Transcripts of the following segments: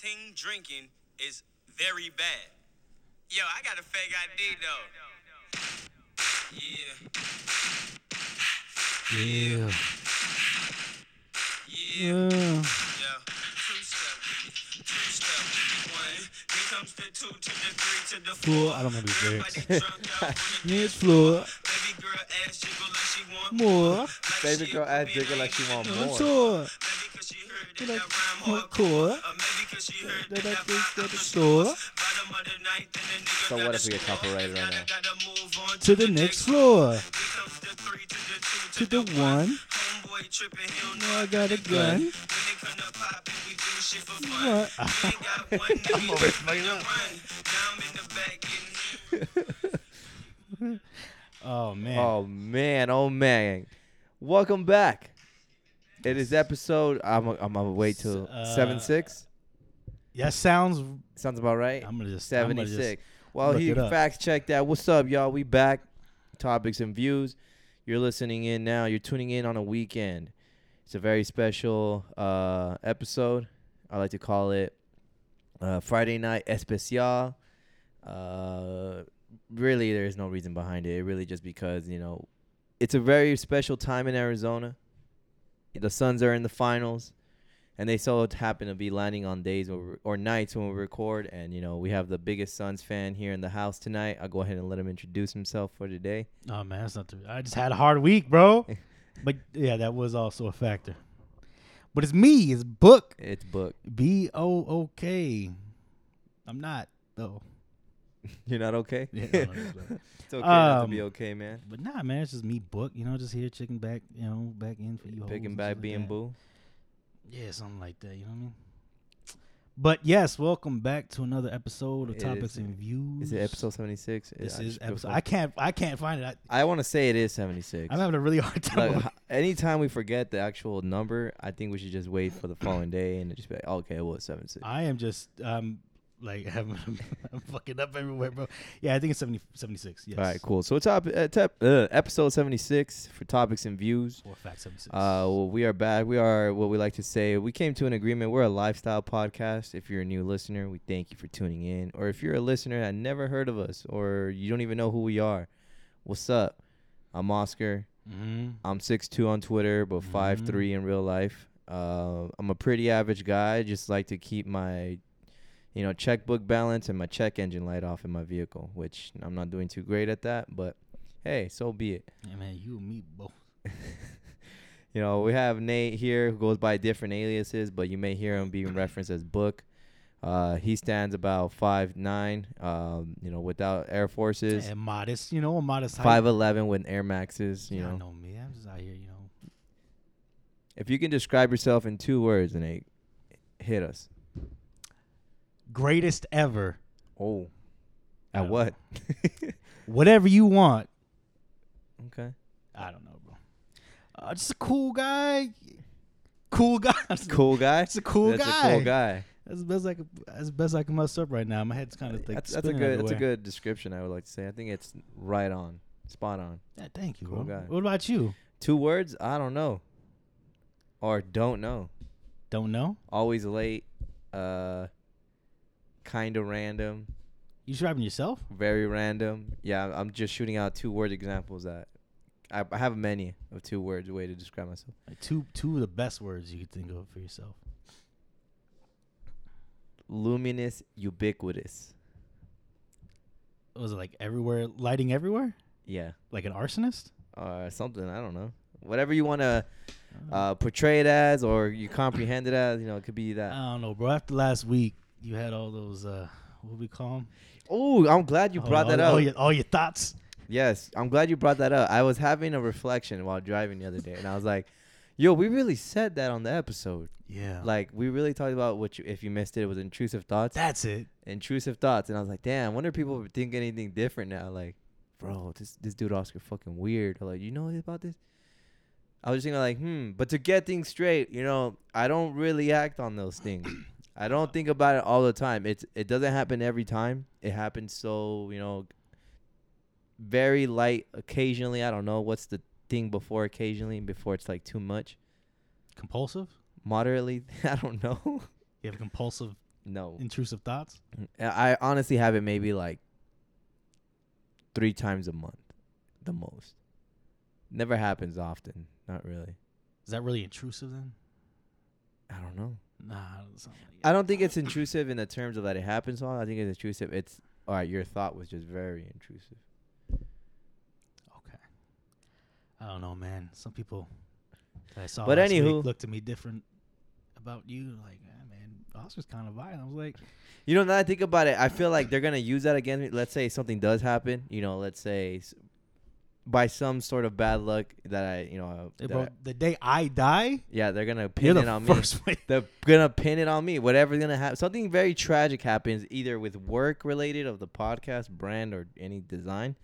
ting drinking is very bad. Yo, I got a fake ID though. Yeah, Yeah. yeah, Yeah. yeah. Two step with me, two step with me. One, here comes the two to the three to the Four. four. I don't remember the lyrics. Everybody drunk out on the Miss dance Floor. Baby girl ass jiggle like she want More. Like Baby she girl a ass booby jiggle like she ain't want shit. more. Tour. Maybe 'cause she heard that Like that rhyme hardcore. Or maybe 'cause she heard That that I think that the the store. stores. Bottom of the ninth and the nigga So what if we get score. copyrighted right Gotta- now? gotta move on To the next floor. Here comes the three to the two one. Homeboy tripping, he don't know Now I got a gun. When it come to poppin', we do shit for fun. What? We ain't got one nigga over ready fucking to up. run. Now I'm in the Oh man. Oh man, oh man. Welcome back. It is episode I'm I'm gonna wait till Uh, seven six. That sounds. Sounds about right. I'm gonna just. I'm gonna just- six. Well look he it up. fact checked that. What's up, y'all? We back. Topics and views. You're listening in now. You're tuning in on a weekend. It's a very special uh episode. I like to call it uh Friday night especial. Uh really there's no reason behind it. It really just because, you know, it's a very special time in Arizona. The Suns are in the finals, and they so happen to be landing on days or, or nights when we record. And you know, we have the biggest Suns fan here in the house tonight. I'll go ahead and let him introduce himself for today. Oh man, that's not. Too, I just had a hard week, bro. but yeah, that was also a factor. But it's me. It's Book. It's Book. B O O K. I'm not though. You're not okay? Yeah, no, no, no. it's okay not to Um, be okay, man. But nah, man, it's just me, Book. You know, just here, chicken back. You know, back in for you. Picking back like being boo. Yeah, something like that. You know what I mean? But yes, welcome back to another episode of It Topics is- and Views. Is it episode 76? This I is episode. I can't. I can't find it. I, I want to say it is 76. I'm having a really hard time. Like, anytime we forget the actual number, I think we should just wait for the following day and just be like, okay, well, it's 76. I am just um like having I'm fucking up everywhere, bro. Yeah, I think it's 70, 76. Yes. All right, cool. So top, uh, top uh, episode 76 for topics and views. Or fact 76. Uh, well, we are back. We are what we like to say. We came to an agreement. We're a lifestyle podcast. If you're a new listener, we thank you for tuning in. Or if you're a listener that never heard of us, or you don't even know who we are, what's up? I'm Oscar. mm-hmm. I'm 6'2 on Twitter, but Mhm. 5'3 in real life. Uh, I'm a pretty average guy. Just like to keep my, you know, checkbook balance and my check engine light off in my vehicle, which I'm not doing too great at that. But hey, so be it. Yeah, man, you and me both. You know, we have Nate here who goes by different aliases, but you may hear him being referenced as Book. Uh, he stands about five nine. Um, you know, without Air Forces, And modest, you know, a modest height. five eleven with Air Maxes. You Yeah, I know, know me. I'm just out here, you know. if you can describe yourself in two words, Nate, hit us. Greatest ever. Oh, at what? Whatever you want. okay. I don't know, bro. Uh, just a cool guy. Cool guy. Cool guy. That's a cool That's guy. a cool guy. That's the best I could. That's the best I can muster up right now. My head's kind of like that's, that's a good. That's a good description. I would like to say. I think it's right on, spot on. Yeah, thank you, Cool bro. guy. What about you? Two words. I don't know, or don't know. Don't know. Always late. Uh, kind of random. You describing yourself? Very random. Yeah, I'm just shooting out two word examples that I, I have many of two words way to describe myself. Like two two of the best words you could think of for yourself. Luminous, ubiquitous. Was it like everywhere, lighting everywhere, Yeah, like an arsonist? or something. I don't know. Whatever you want to uh, portray it as, or you comprehend it as. You know, it could be that. I don't know, bro. After last week, you had all those uh, what do we call them? Oh, I'm glad you brought that up. All your, all your thoughts. Yes, I'm glad you brought that up. I was having a reflection while driving the other day, and I was like, "Yo, we really said that on the episode. Yeah, Like, we really talked about what you, if you missed it, it was intrusive thoughts. that's it. intrusive thoughts." And I was like, "Damn, I wonder if people think anything different now. Like, bro, this this dude Oscar fucking weird. Or like, you know about this?" I was just thinking like, hmm. But to get things straight, you know, I don't really act on those things. I don't think about it all the time. It's it doesn't happen every time. It happens so you know, very light occasionally. I don't know what's the thing before occasionally before it's like too much. Compulsive. Moderately, I don't know. You have compulsive No, intrusive thoughts? Mm, I honestly have it maybe like three times a month, the most. Never happens often. Not really. Is that really intrusive then? I don't know. Nah, it's not like- I don't think it's intrusive in the terms of that it happens all. I think it's intrusive. It's all right. Your thought was just very intrusive. Okay. I don't know, man. Some people that I saw But last week anywho- looked at me different about you. Like, ah, man, Oscar's kind of violent. I was like, You know, now I think about it, I feel like they're gonna use that again. Let's say something does happen. You know, let's say by some sort of bad luck that I, you know, hey, that bro, I- the day I die, yeah, they're gonna you're pin the it on me. first one. They're gonna pin it on me. Whatever's gonna happen, something very tragic happens, either with work related of the podcast brand or any design.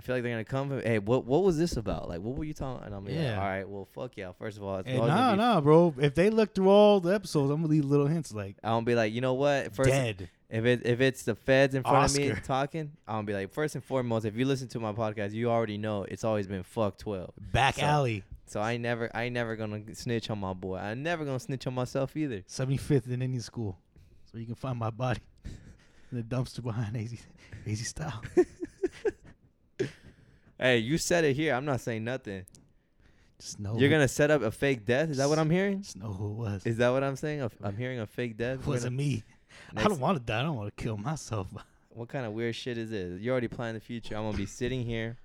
I feel like they're gonna come. Hey, what what was this about? Like, what were you talking? And I'm like, Yeah. all right, well, fuck yeah. First of all, it's Hey, always nah, gonna be- nah, bro. If they look through all the episodes, I'm gonna leave little hints like I'm gonna be like, you know what? First, dead. If it if it's the feds in front of me talking, I'm gonna be like, first and foremost, if you listen to my podcast, you already know it's always been fuck twelve. Back So- alley, So I never, I ain't never gonna snitch on my boy. I never gonna snitch on myself either. 75th Indian School, so you can find my body in the dumpster behind AZ, AZ style. Hey, you said it here. I'm not saying nothing. Just know You're gonna set up a fake death. Is that what I'm hearing? just know who it was. Is that what I'm saying? I'm hearing a fake death. It wasn't gonna- me. I don't want to die. I don't want to kill myself. What kind of weird shit is this? You're already planned the future. I'm gonna be sitting here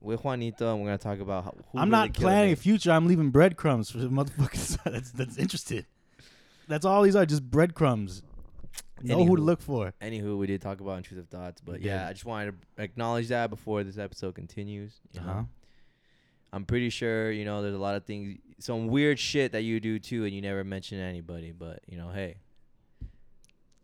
with Juanito, and we're gonna talk about how, who I'm really not planning a future. I'm leaving breadcrumbs for the motherfuckers that's that's interested. That's all these are, just breadcrumbs. Know who to look for. Anywho, we did talk about intrusive thoughts, but yeah. I just wanted to acknowledge that before this episode continues. You? Uh-huh. I'm pretty sure you know there's a lot of things, some weird shit that you do too, and you never mention to anybody. But you know, hey,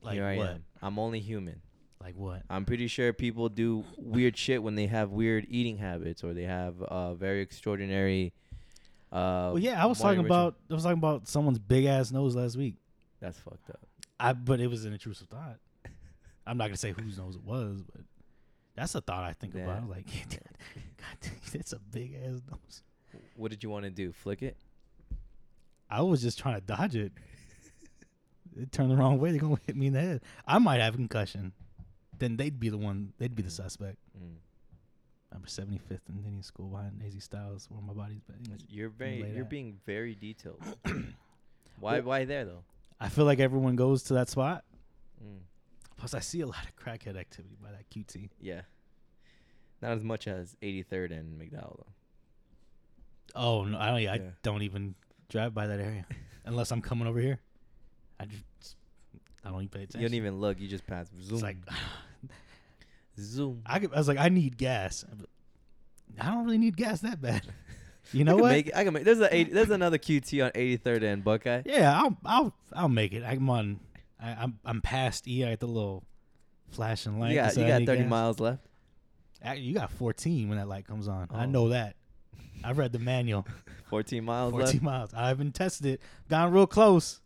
Like here I what? am. I'm only human. Like what? I'm pretty sure people do weird shit when they have weird eating habits or they have uh, very extraordinary. Uh, Well, yeah, I was morning talking ritual. about I was talking about someone's big ass nose last week. That's fucked up. I but it was an intrusive thought. I'm not gonna say whose nose it was, but that's a thought I think Yeah. about. Like, God, damn, that's a big ass nose. What did you want to do? Flick it? I was just trying to dodge it. It turned the wrong way. They're gonna hit me in the head. I might have a concussion. Then they'd be the one. They'd be the suspect. Mm. Number 75th in Indian School behind AZ Styles, where my body's been. You're very, you're that. being very detailed. why, Well- why there though? I feel like everyone goes to that spot. Mm. Plus, I see a lot of crackhead activity by that QT. Yeah. Not as much as 83rd and McDowell though. Oh no, I don't. I Yeah. don't even drive by that area unless I'm coming over here. I just I don't even pay attention. You don't even look. You just pass. Zoom. It's like zoom. I, could- I was like, I need gas. I don't really need gas that bad. You know I what? Make it, I can make. There's a there's another QT on 83rd and Buckeye. Yeah, I'll I'll I'll make it. I'm on. I, I'm I'm past E. I got the little flashing light. You got, you got 30 gas. miles left. Ac- You got 14 when that light comes on. I Oh. know that. I've read the manual. 14 miles 14 left. miles. I haven't tested it. Gone real close.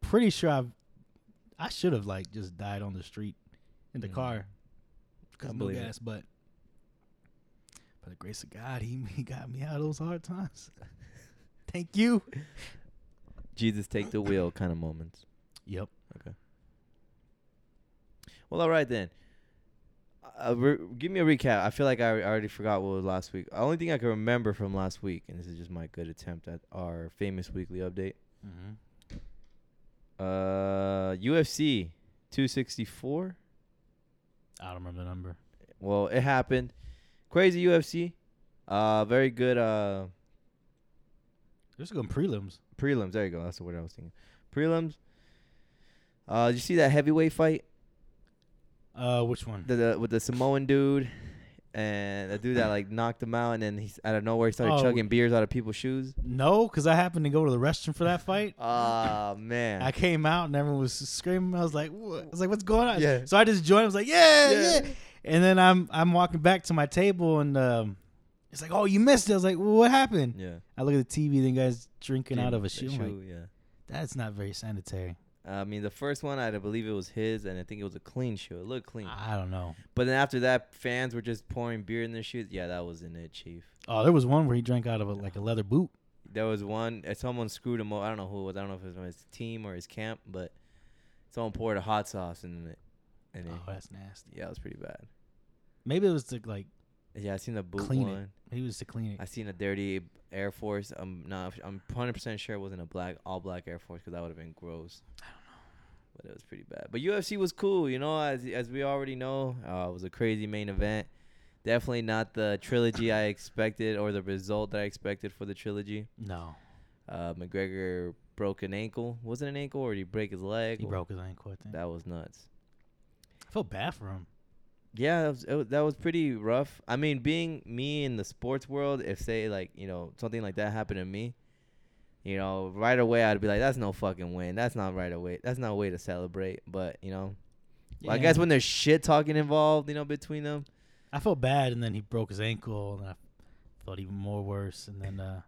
Pretty sure I've. I should have like just died on the street in the Mm. car I because no believe it. gas. But by the grace of God, he he got me out of those hard times. Thank you. Jesus take the wheel kind of moments. Yep. Okay. Well, all right then. Uh, re- give me a recap. I feel like I already forgot what was last week. The only thing I can remember from last week, and this is just my good attempt at our famous weekly update. Mm-hmm. Uh, UFC 264. I don't remember the number. Well, it happened. Crazy UFC. Uh, very good. Uh, There's going prelims. prelims. There you go. That's the word I was thinking. Prelims. Uh, did you see that heavyweight fight? Uh, which one? the, the with the Samoan dude and the dude that like knocked him out and then he's out of nowhere he started Oh. chugging beers out of people's shoes. No, because I happened to go to the restroom for that fight. Oh man. I came out and everyone was screaming. I was like, what? I was like, what's going on? Yeah. So I just joined. I was like, yeah, Yeah. yeah. And then I'm I'm walking back to my table and um, it's like, oh, you missed it. I was like, well, what happened? yeah. I look at the TV, then guys drinking out of a shoe. shoe I'm like, yeah. that's not very sanitary. I mean, the first one I believe it was his, and I think it was a clean shoe. It looked clean. I don't know. But then after that, fans were just pouring beer in their shoes. Yeah, that wasn't it, Chief. Oh, there was one where he drank out of a, like a leather boot. There was one. uh, Someone screwed him. I don't know who it was. I don't know if it was from his team or his camp, but someone poured a hot sauce in it, and it, Oh, that's nasty. yeah, it was pretty bad. Maybe it was to like Yeah, I seen the boot Clean one. maybe it was to clean it. I seen a dirty Air Force. I'm not. I'm 100 percent sure it wasn't a black, all black Air Force because that would have been gross. I but it was pretty bad. But UFC was cool, you know. As as we already know, uh, it was a crazy main event. Definitely not the trilogy I expected or the result that I expected for the trilogy. No, Uh, McGregor broke an ankle. Was it an ankle or did he break his leg? he Or- broke his ankle. I think. That was nuts. I felt bad for him. Yeah, that was, it was, that was pretty rough. I mean, being me in the sports world, if say like you know something like that happened to me, you know, right away I'd be like, "That's no fucking win. That's not right away. That's not a way to celebrate." But you know, well, I guess when there's shit talking involved, you know, between them. I felt bad, and then he broke his ankle, and I felt even more worse. And then, uh,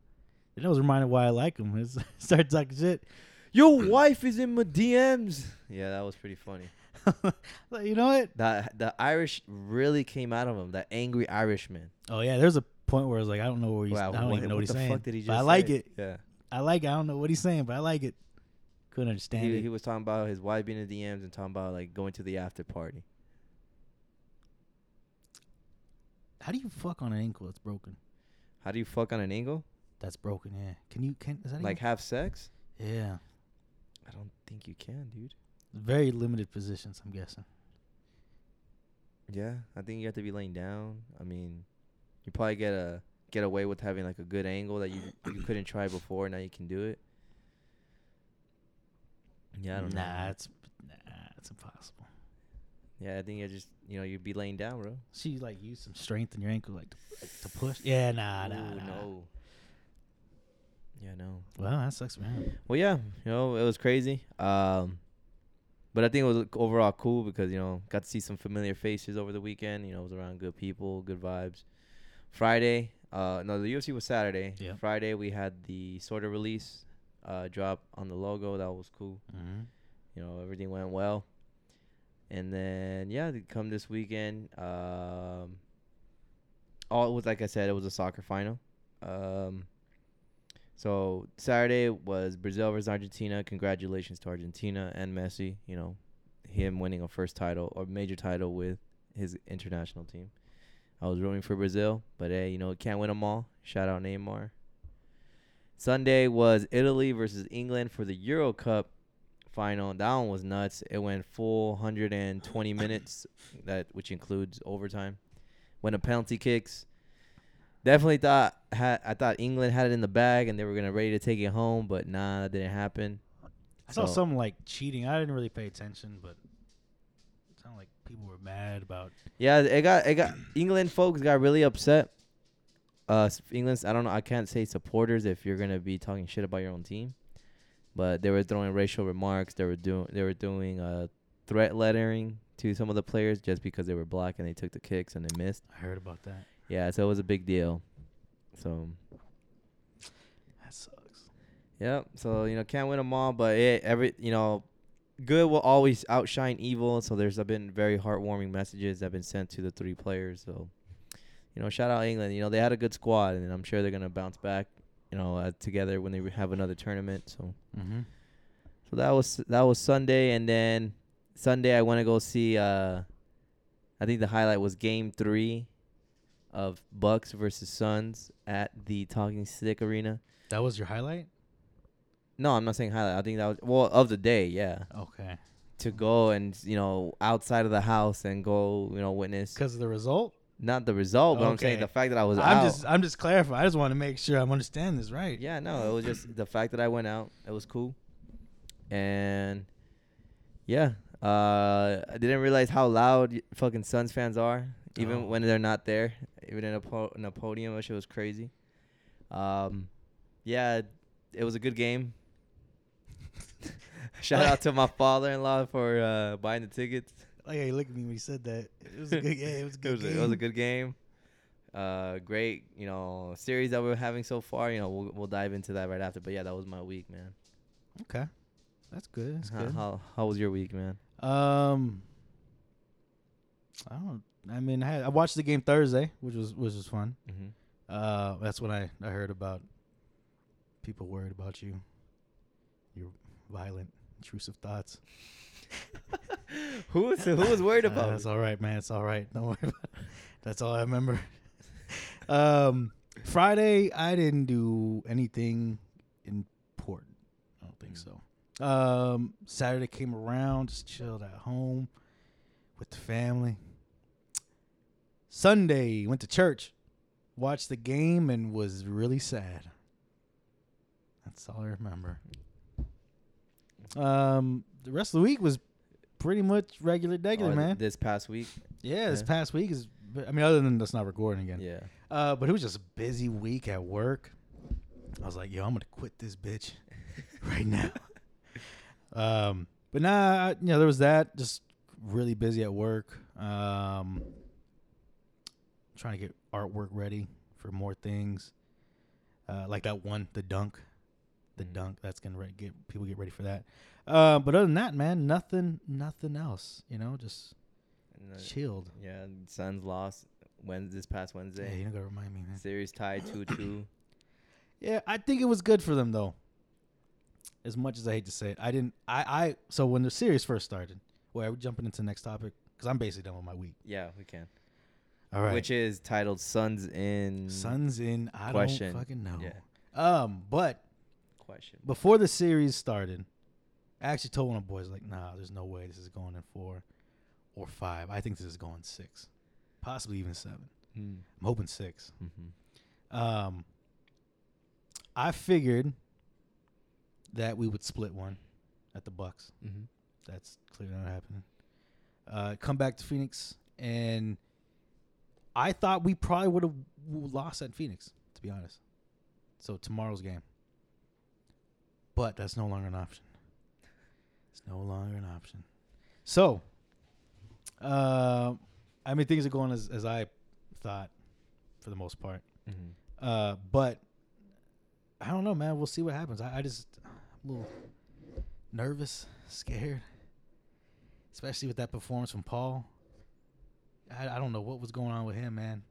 then I was reminded why I like him. Is started talking shit. Your wife is in my DMs. Yeah, that was pretty funny. You know what? That the Irish really came out of him. That angry Irishman. Oh yeah, there's a point where I was like, I don't know where he's. Wow, I don't what, even know what, what he's the saying. he but I like say? it. Yeah. I like. it. I don't know what he's saying, but I like it. Couldn't understand He, it. he was talking about his wife being in the DMs and talking about like going to the after party. How do you fuck on an ankle that's broken? How do you fuck on an ankle? That's broken. Yeah. Can you? Can is that Like have sex? Yeah. I don't think you can, dude. Very limited positions. I'm guessing. Yeah, I think you have to be laying down. I mean, you probably get a get away with having like a good angle that you you couldn't try before. Now you can do it. Yeah, I don't nah, know. man. it's nah, it's impossible. Yeah, I think you just you know you'd be laying down, bro. She like use some strength in your ankle, like to, like, to push. Yeah, nah, nah, Ooh, nah. no. Yeah, no. Well, that sucks man. Well, yeah, you know, it was crazy. Um, but I think it was overall cool because you know got to see some familiar faces over the weekend. You know, it was around good people, good vibes. Friday, uh, no, the UFC was Saturday. Yeah. Friday we had the sort of release, uh, drop on the logo. That was cool. Mm-hmm. You know, everything went well. And then yeah, they come this weekend. Um, all it was like I said, it was a soccer final. Um, so Saturday was Brazil versus Argentina. Congratulations to Argentina and Messi. You know, him winning a first title or major title with his international team. I was rooting for Brazil, but hey, you know, can't win them all. Shout out Neymar. Sunday was Italy versus England for the Euro Cup final. That one was nuts. It went full 120 minutes, that which includes overtime. Went to penalty kicks. Definitely thought had I thought England had it in the bag and they were gonna ready to take it home, but nah, that didn't happen. I saw So- some like cheating. I didn't really pay attention, but it sounded like people were mad about. Yeah, it got it got England folks got really upset. Uh, England's I don't know I can't say supporters if you're gonna be talking shit about your own team, but they were throwing racial remarks. They were doing they were doing uh threat lettering to some of the players just because they were black and they took the kicks and they missed. I heard about that. Yeah, so it was a big deal. So That sucks. Yep. So you know, can't win them all, but it, every you know, good will always outshine evil. So there's been very heartwarming messages that have been sent to the three players. So you know, shout out England. You know, they had a good squad, and I'm sure they're gonna bounce back. You know, uh, together when they have another tournament. So Mm-hmm. so that was that was Sunday, and then Sunday I want to go see. uh I think the highlight was Game Three of Bucks versus Suns at the Talking Stick Arena. That was your highlight. No, I'm not saying highlight. I think that was well of the day. Yeah, Okay. to go and you know outside of the house and go you know witness Because of the result. not the result, but I'm saying the fact that I was I'm out. just I'm just clarifying. I just want to make sure I'm understanding this right. yeah, no, it was just the fact that I went out. It was cool, and yeah, uh, I didn't realize how loud fucking Suns fans are, even Oh. when they're not there. Even in a po- in a podium, shit was crazy. Um, yeah, it was a good game. Shout out to my father-in-law for uh, buying the tickets. Like, hey, look at me when you said that. It was a good game. It was a It good was, a, game. it was a good game. Uh, great, you know, series that we're having so far. You know, we'll we'll dive into that right after. But yeah, that was my week, man. Okay. That's good. That's How, good. how how was your week, man? Um, I don't. I mean, I, had, I watched the game Thursday, which was which was fun. Mm-hmm. Uh, that's when I I heard about people worried about you, You're violent, intrusive thoughts. who was who was worried Uh, about? That's all right, man. It's all right. Don't worry about it. That's all I remember. um, Friday, I didn't do anything important. I don't think so. Um, Saturday came around, just chilled at home with the family. Sunday, went to church, watched the game, and was really sad. That's all I remember. Um, the rest of the week was pretty much regular, regular, Oh, man. This past week. Yeah, this Yeah. past week is. I mean, other than that's not recording again. Yeah. Uh, but it was just a busy week at work. I was like, yo, I'm gonna quit this bitch right now. um, but nah, I- you know, there was that. Just really busy at work. Um, trying to get artwork ready for more things. Uh, like that one, the dunk, the dunk. That's gonna re- get people get ready for that. Uh, but other than that, man, nothing, nothing else. You know, just uh, chilled. yeah. Suns lost Wednesday this past Yeah, Wednesday. you don't gotta remind me, man. Series tied two two. Yeah, I think it was good for them though. As much as I hate to say it, I didn't. I I so when the series first started, well, are we jumping into the next topic? Because I'm basically done with my week. Yeah, we can. All right, Which is titled "Suns in Suns in. I Question. don't fucking know. Yeah. Um, but question." before the series started, I actually told one of the boys like, "Nah, there's no way this is going in four or five. I think this is going six, possibly even seven. Mm. I'm hoping six. Mm-hmm. Um, I figured that we would split one at the Bucks. Mm-hmm. That's clearly not happening. Uh, come back to Phoenix, and I thought we probably would have lost at Phoenix, to be honest. So tomorrow's game, but that's no longer an option. It's no longer an option. So, uh, I mean, things are going as as I thought, for the most part. Mm-hmm. Uh, but I don't know, man. We'll see what happens. I, I just I'm a little nervous, scared, especially with that performance from Paul. I, I don't know what was going on with him, man.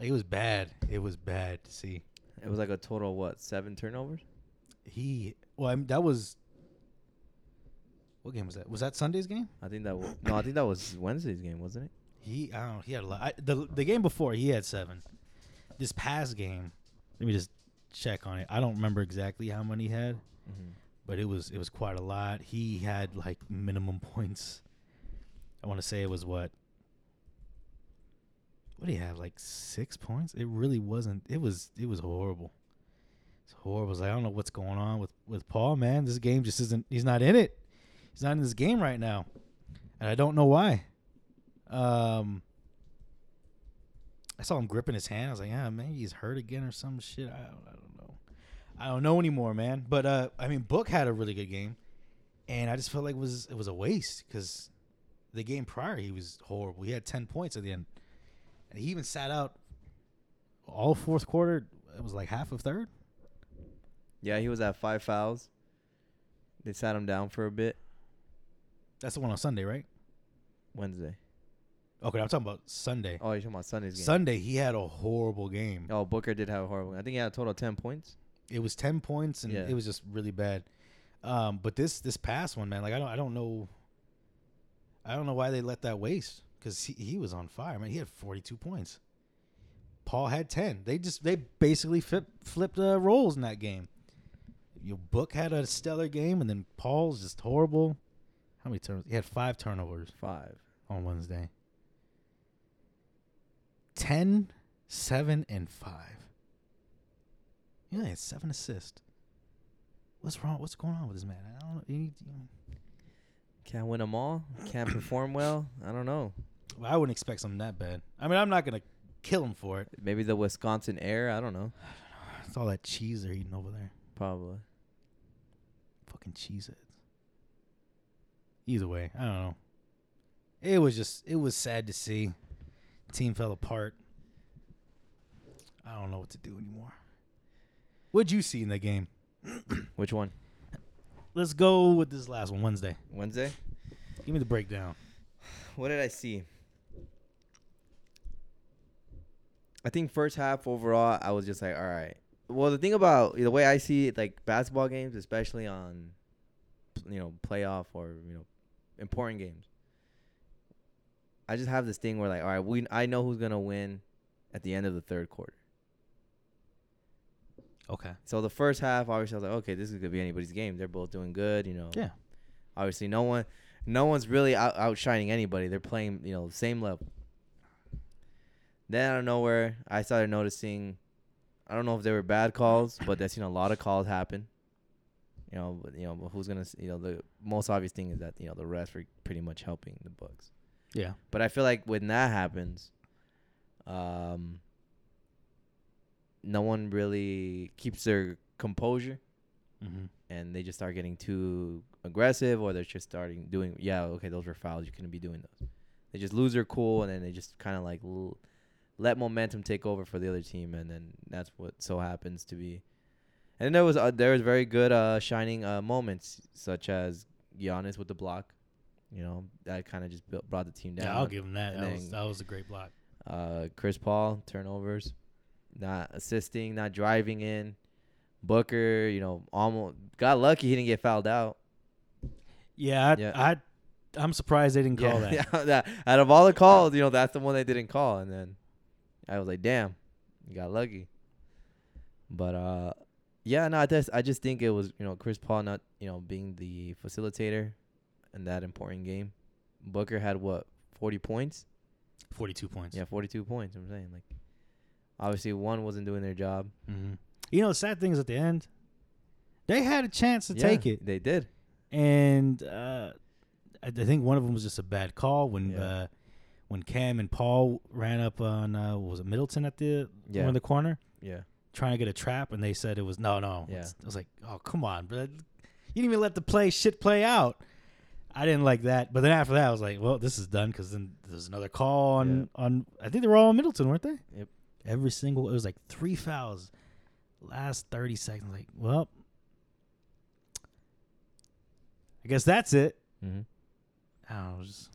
Like, it was bad. It was bad to see. It was like a total of what seven turnovers. He well, I mean, that was what game was that? Was that Sunday's game? I think that was, no, I think that was Wednesday's game, wasn't it? He I don't know. He had a lot. I, the the game before he had seven. This past game, let me just check on it. I don't remember exactly how many he had. Mm-hmm. but it was it was quite a lot. He had like minimum points. I want to say it was what. What do you have? Like six points? It really wasn't. It was it was horrible. It's horrible. It's like, I don't know what's going on with with Paul. Man, this game just isn't. He's not in it. He's not in this game right now, and I don't know why. Um, I saw him gripping his hand. I was like, yeah, maybe he's hurt again or some shit. I don't, I don't know. I don't know anymore, man. But uh, I mean, Book had a really good game, and I just felt like it was it was a waste because the game prior he was horrible. He had ten points at the end, and he even sat out all fourth quarter. It was like half of third. Yeah, he was at five fouls. They sat him down for a bit That's the one on Sunday, right? Wednesday. Okay, I'm talking about Sunday. Oh, you're talking about Sunday's game. Sunday he had a horrible game. oh, Booker did have a horrible. Game. I think he had a total of ten points. It was ten points, and Yeah. it was just really bad. Um, but this this past one, man, like I don't I don't know. I don't know why they let that waste because he, he was on fire, man. He had 42 points. Paul had 10. They just they basically flip, flipped uh, roles in that game. Your book had a stellar game, and then Paul's just horrible. How many turnovers? He had five turnovers Five. on Wednesday. Ten, seven, and 5. Yeah, he had seven assists. What's wrong? What's going on with this man? I don't know. You- Can't win them all. Can't perform well. I don't know. I wouldn't expect something that bad. I mean, I'm not going to kill him for it. Maybe the Wisconsin air. I don't know. It's all that cheese they're eating over there. Probably. Fucking cheese heads. Either way, I don't know. It was just, it was sad to see. Team fell apart. I don't know what to do anymore. What'd you see in that game? Which one? Let's go with this last one, Wednesday. Wednesday. Give me the breakdown. What did I see? I think first half overall, I was just like, all right. Well, the thing about the way I see it, like basketball games, especially on, you know, playoff or you know, important games. I just have this thing where like, all right, we I know who's gonna win at the end of the third quarter. Okay. So the first half, obviously, I was like, okay, this is gonna be anybody's game. They're both doing good, you know. Yeah. Obviously, no one, no one's really out, outshining anybody. They're playing, you know, same level. Then out of nowhere, I started noticing. I don't know if they were bad calls, but I've seen a lot of calls happen. You know, but, you know, but who's gonna, s- you know, the most obvious thing is that you know the refs were pretty much helping the Bucks. Yeah. But I feel like when that happens, um, no one really keeps their composure, Mm-hmm. and they just start getting too aggressive, or they're just starting doing, yeah, okay, those were fouls. You couldn't be doing those. They just lose their cool, and then they just kind of like l- let momentum take over for the other team, and then that's what so happens to be. And there was uh, there was very good uh, shining uh, moments, such as Giannis with the block. You know that kind of just built, brought the team down. Yeah, I'll give him that. And That was, that was a great block. Uh, Chris Paul turnovers, not assisting, not driving in. Booker, you know, almost got lucky he didn't get fouled out. Yeah, I, Yeah. I, I'm surprised they didn't call yeah, that. yeah, that- Out of all the calls, you know, that's the one they didn't call, and then I was like, damn, you got lucky. But uh, yeah, no, I just I just think it was you know Chris Paul not you know being the facilitator in that important game. Booker had what forty points? 42 points. Yeah, forty two points. I'm saying like, obviously one wasn't doing their job. hmm You know, the sad thing is at the end, they had a chance to Yeah, take it, They did. and uh, I, I think one of them was just a bad call when Yeah. uh, when Cam and Paul ran up on uh, was it Middleton at the Yeah. in the corner Yeah. trying to get a trap, and they said it was no, no. Yeah. I was like, oh come on, bro. You didn't even let the play shit play out. I didn't like that, but then after that, I was like, well, this is done because then there's another call on on. I think they were all on Middleton, weren't they? Yep. Every single it was like three fouls, last thirty seconds. Like, well, I guess that's it. Mm-hmm. I don't know. Just,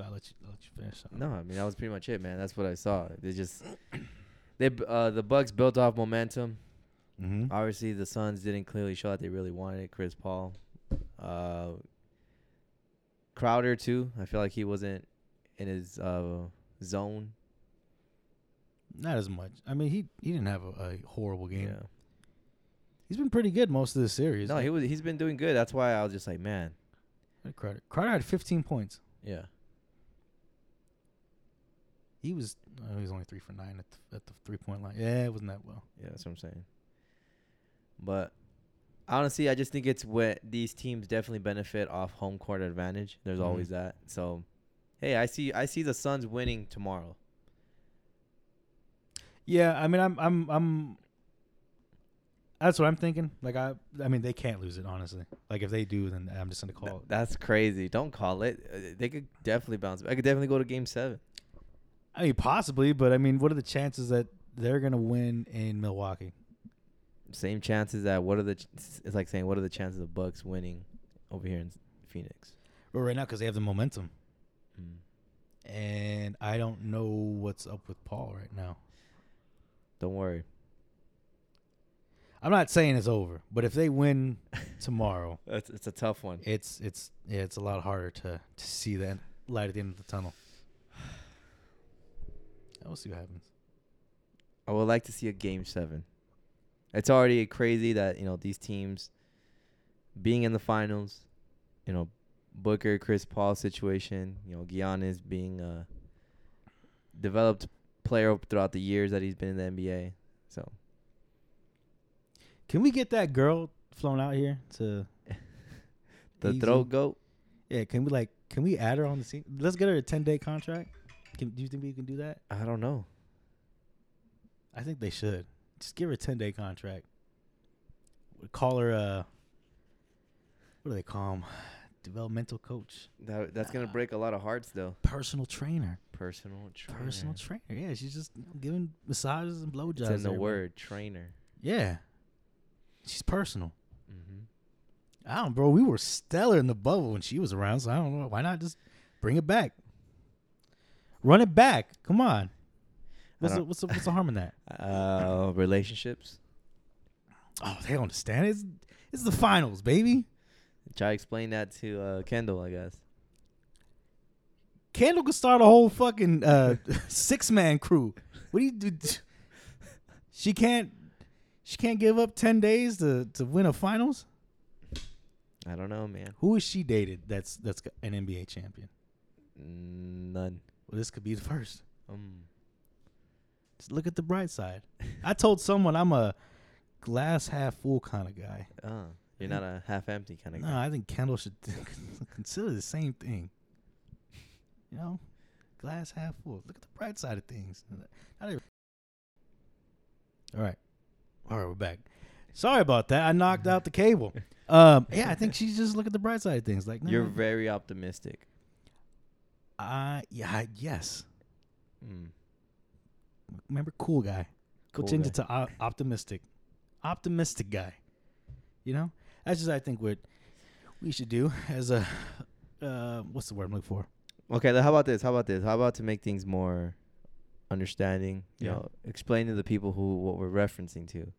but I'll let you I'll let you finish. No, I mean that was pretty much it, man. That's what I saw. They just they uh the Bucks built off momentum. Mm-hmm. Obviously, the Suns didn't clearly show that they really wanted it. Chris Paul, uh, Crowder too. I feel like he wasn't in his uh zone. Not as much. I mean, he he didn't have a, a horrible game. Yeah. He's been pretty good most of the series. No, he was. He's been doing good. That's why I was just like, man. Crowder. Crowder had 15 points. Yeah. He was oh, he was only three for nine at the, at the three point line. Yeah, it wasn't that well. Yeah, that's what I'm saying. But honestly, I just think it's what these teams definitely benefit off home court advantage. There's Mhm. always that. So, hey, I see I see the Suns winning tomorrow. Yeah, I mean, I'm I'm I'm. That's what I'm thinking. Like I, I mean, they can't lose it. Honestly, like if they do, then I'm just gonna call. Th- it. that's crazy. Don't call it. Uh, They could definitely bounce. I could definitely go to game 7. I mean, possibly, but I mean, what are the chances that they're gonna win in Milwaukee? Same chances that what are the ch- it's like saying what are the chances of Bucks winning over here in Phoenix? Well, right now, because they have the momentum, Mm. and I don't know what's up with Paul right now. Don't worry. I'm not saying it's over, but if they win tomorrow, It's it's a tough one. it's it's yeah, it's a lot harder to to see that light at the end of the tunnel. We'll see what happens. I would like to see a game seven. It's already crazy that you know these teams being in the finals, you know, Booker, Chris Paul situation, you know, Giannis being a developed player throughout the years that he's been in the NBA. So Can we get that girl flown out here to the Easy. throat goat. Yeah, can we like can we add her on the scene? Let's get her a ten day contract. Can do you think we can do that? I don't know. I think they should. Just give her a ten day contract. Call her uh what do they call him? Developmental coach. That that's gonna break a lot of hearts though. Personal trainer. Personal trainer. Personal trainer. Yeah, she's just you know, giving massages and blowjobs. It's in the word trainer. Yeah. She's personal. Mm-hmm. I don't, bro. We were stellar in the bubble when she was around, so I don't know. Why not just bring it back? Run it back. Come on. What's the, what's the, what's the harm in that? Uh, relationships. Oh, they don't understand. It's it's the finals, baby. Try to explain that to uh, Kendall, I guess. Kendall could start a whole fucking uh, six man crew. What do you do? She can't. She can't give up ten days to to win a finals. I don't know, man. Who is she dated? That's that's an NBA champion. None. Well, this could be the first. Um, Just look at the bright side. I told someone I'm a glass half full kind of guy. oh, you're not a half empty kind of No, guy. I think Kendall should consider the same thing. You know, glass half full. Look at the bright side of things. All right, all right, we're back. Sorry about that. I knocked out the cable. Um, yeah, I think she's just look at the bright side of things. Like, no, You're very optimistic. I yeah, yes. Mm. Remember, cool guy. Go change guy. it to op- optimistic, optimistic guy. You know, that's just I think what we should do as a uh, what's the word I'm looking for? Okay, how about this? How about this? How about to make things more understanding? You Yeah. know, explain to the people who what we're referencing to.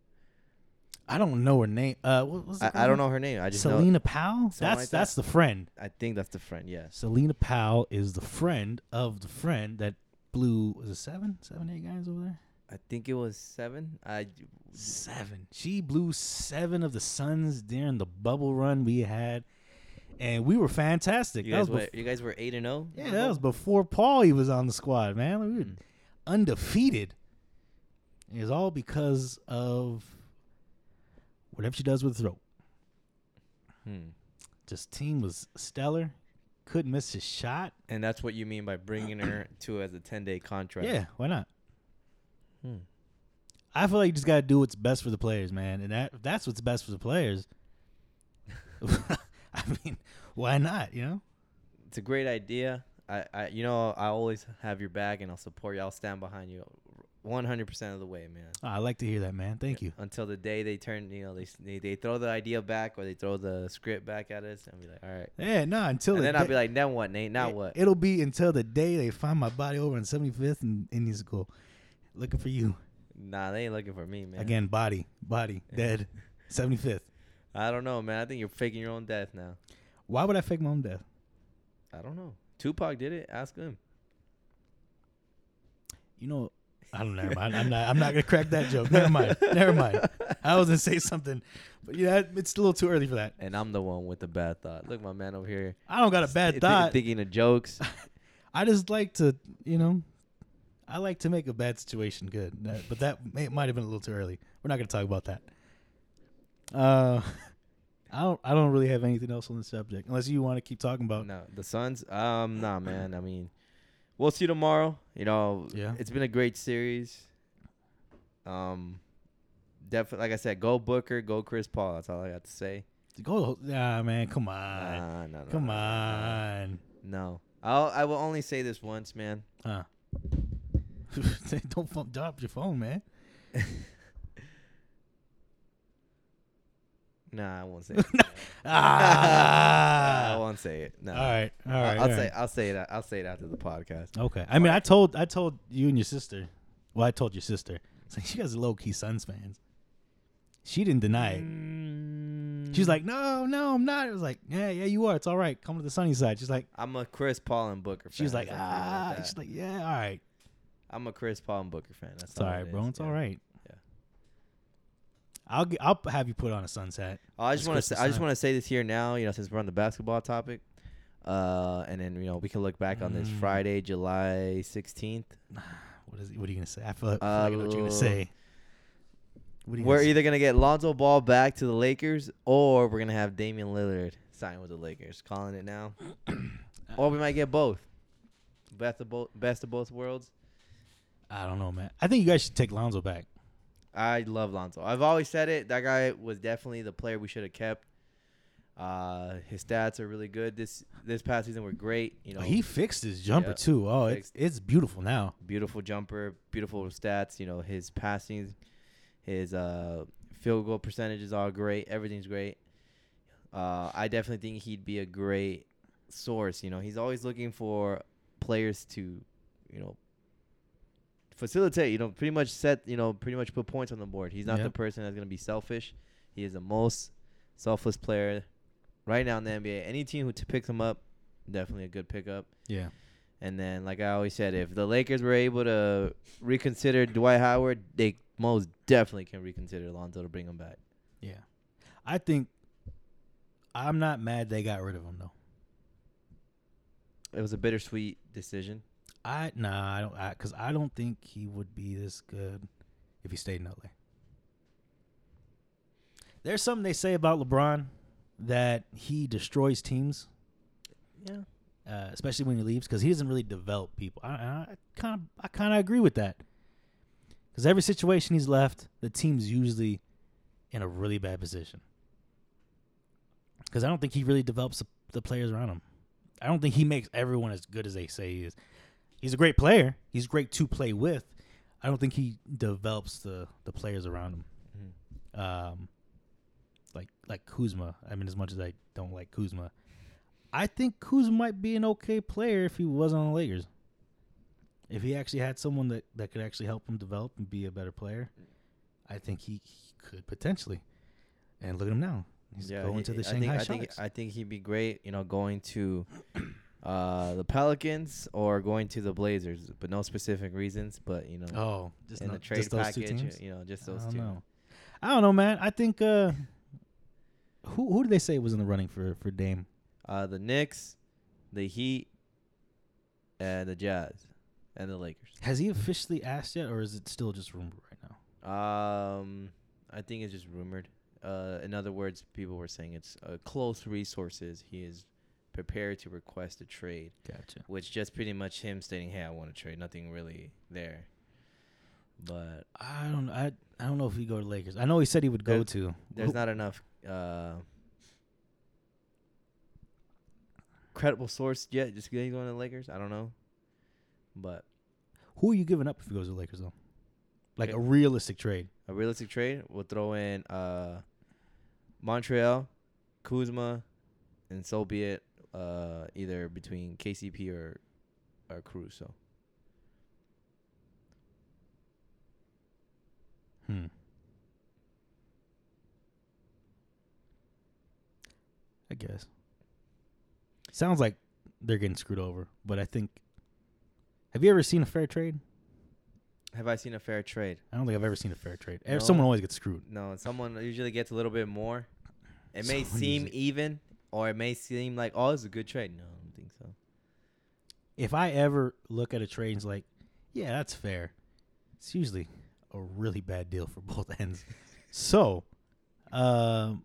I don't know her name. Uh, what was I, I don't know her name. I just know. Selena Powell. That's like that. that's the friend. I think that's the friend. Yes. Selena Powell is the friend of the friend that blew. Was it seven, seven, eight guys over there? I think it was seven. I Seven. She blew seven of the Suns during the bubble run we had, and we were fantastic. you guys was were you guys were eight and oh? zero. yeah, that was before Paul he was on the squad, man. We were Mm. undefeated. It's all because of whatever she does with the throat. Hmm. Just team was stellar. Couldn't miss a shot. And that's what you mean by bringing her to as a ten day contract. Yeah, why not? Hmm. I feel like you just gotta do what's best for the players, man. And that that's what's best for the players. I mean, why not? You know? It's a great idea. I, I you know I always have your back and I'll support you. I'll stand behind you, one hundred percent of the way, man. Oh, I like to hear that, man. Thank you. Until the day they turn, you know, they they, they throw the idea back or they throw the script back at us, and be like, all right. Yeah, no, until And the then I'll be like, then what, Nate? Now it- what? It'll be until the day they find my body over on 75th and Indian School, looking for you Nah, they ain't looking for me, man. again. Body, body, dead, 75th. I don't know, man. I think you're faking your own death now. Why would I fake my own death? I don't know. Tupac did it. Ask him. You know, I don't know. Never mind. I'm not. I'm not gonna crack that joke. Never mind. Never mind. I was gonna say something, but yeah, it's a little too early for that. And I'm the one with the bad thought. Look, my man over here. I don't got a bad th- thought. thinking of jokes. I just like to, you know, I like to make a bad situation good. But that may, might have been a little too early. We're not gonna talk about that. Uh, I don't. I don't really have anything else on the subject, unless you want to keep talking about. no, the Suns. Um, nah, man. I mean, we'll see you tomorrow. You know, Yeah. it's been a great series. Um, definitely, like I said, go Booker, go Chris Paul. That's all I got to say. Go, ah, man, come on, Nah, no, no, come no, on. No, I'll. I will only say this once, man. Uh. don't drop your phone, man. Nah, I won't say it. Ah. I won't say it. No. all right, all I'll- I'll all say right. I'll say it. I'll say it after the podcast. Okay. I mean, I told I told you and your sister. Well, I told your sister. It's like you guys are low key Suns fans. She didn't deny it. Mm. She's like, no, no, I'm not. It was like, yeah, yeah, you are. It's all right. Come to the sunny side. She's like, I'm a Chris Paul and Booker fan. she's like, Let's leave it ah. like she's like, yeah, all right. I'm a Chris Paul and Booker fan. That's It's all all right, it bro. It's yeah. all right. I'll I'll have you put on a sunset. Oh, I just want to say, I just want to say this here now. You know, since we're on the basketball topic, uh, and then you know we can look back on this Mm. Friday, July 16th. What is? What are you gonna say? I feel, I feel like I know what you're gonna Uh, say. What are you We're gonna say? either gonna get Lonzo Ball back to the Lakers, or we're gonna have Damian Lillard sign with the Lakers. Calling it now, or we might get both. Best of both, best of both worlds. I don't know, man. I think you guys should take Lonzo back. I love Lonzo. I've always said it. That guy was definitely the player we should have kept. Uh, his stats are really good. This this past season were great. You know, he fixed his jumper Yeah, too. Oh, it's it's beautiful now. beautiful jumper, beautiful stats. You know, his passing, his uh field goal percentages are great. Everything's great. Uh, I definitely think he'd be a great source. You know, he's always looking for players to, you know, facilitate. You know, pretty much set. You know, pretty much put points on the board. He's not Yep. the person that's gonna be selfish. He is the most selfless player right now in the NBA. Any team who t- picks him up, definitely a good pickup. Yeah. And then, like I always said, if the Lakers were able to reconsider Dwight Howard, they most definitely can reconsider Lonzo to bring him back. Yeah. I think I'm not mad they got rid of him though. It was a bittersweet decision. I nah, I don't I, cuz I don't think he would be this good if he stayed in LA. There's something they say about LeBron that he destroys teams, Yeah. uh, especially when he leaves cuz he doesn't really develop people. I kind of I kind of agree with that. Cuz every situation he's left, the team's usually in a really bad position. Cuz I don't think he really develops the, the players around him. I don't think he makes everyone as good as they say he is. He's a great player. He's great to play with. I don't think he develops the the players around him. Mhm. Um, like like Kuzma. I mean, as much as I don't like Kuzma, I think Kuzma might be an okay player if he wasn't on the Lakers. If he actually had someone that, that could actually help him develop and be a better player, I think he, he could potentially. And look at him now. He's going he- to the I Shanghai think, I think I think he'd be great, you know, going to uh, the Pelicans or going to the Blazers, but no specific reasons. But you know, oh, just in not, the trade just those package, two teams. you know, just I those don't two. know. I don't know, man. I think uh, who who did they say was in the running for for Dame? Uh, the Knicks, the Heat, and the Jazz, and the Lakers. Has he officially asked yet, or is it still just rumored right now? Um, I think it's just rumored. Uh, in other words, people were saying it's uh, close resources. He is prepared to request a trade, Gotcha. which just pretty much him stating, "Hey, I want to trade." Nothing really there. But I don't. I I don't know if he go to Lakers. I know he said he would go to. there's Who- not enough uh, credible source yet. Just going to the Lakers. I don't know, but Who are you giving up if he goes to Lakers though? Like Okay. a realistic trade. a realistic trade, we'll throw in uh, Montrezl, Kuzma, and so be it. Uh, either between KCP or or Caruso. Hmm. I guess. Sounds like they're getting screwed over, but I think. Have you ever seen a fair trade? Have I seen a fair trade? I don't think I've ever seen a fair trade. No. Someone always gets screwed. No, someone usually gets a little bit more. It may Someone seem even, or it may seem like, oh, it's a good trade. No, I don't think so. If I ever look at a trade and it's like, yeah, that's fair, it's usually a really bad deal for both ends. so, um,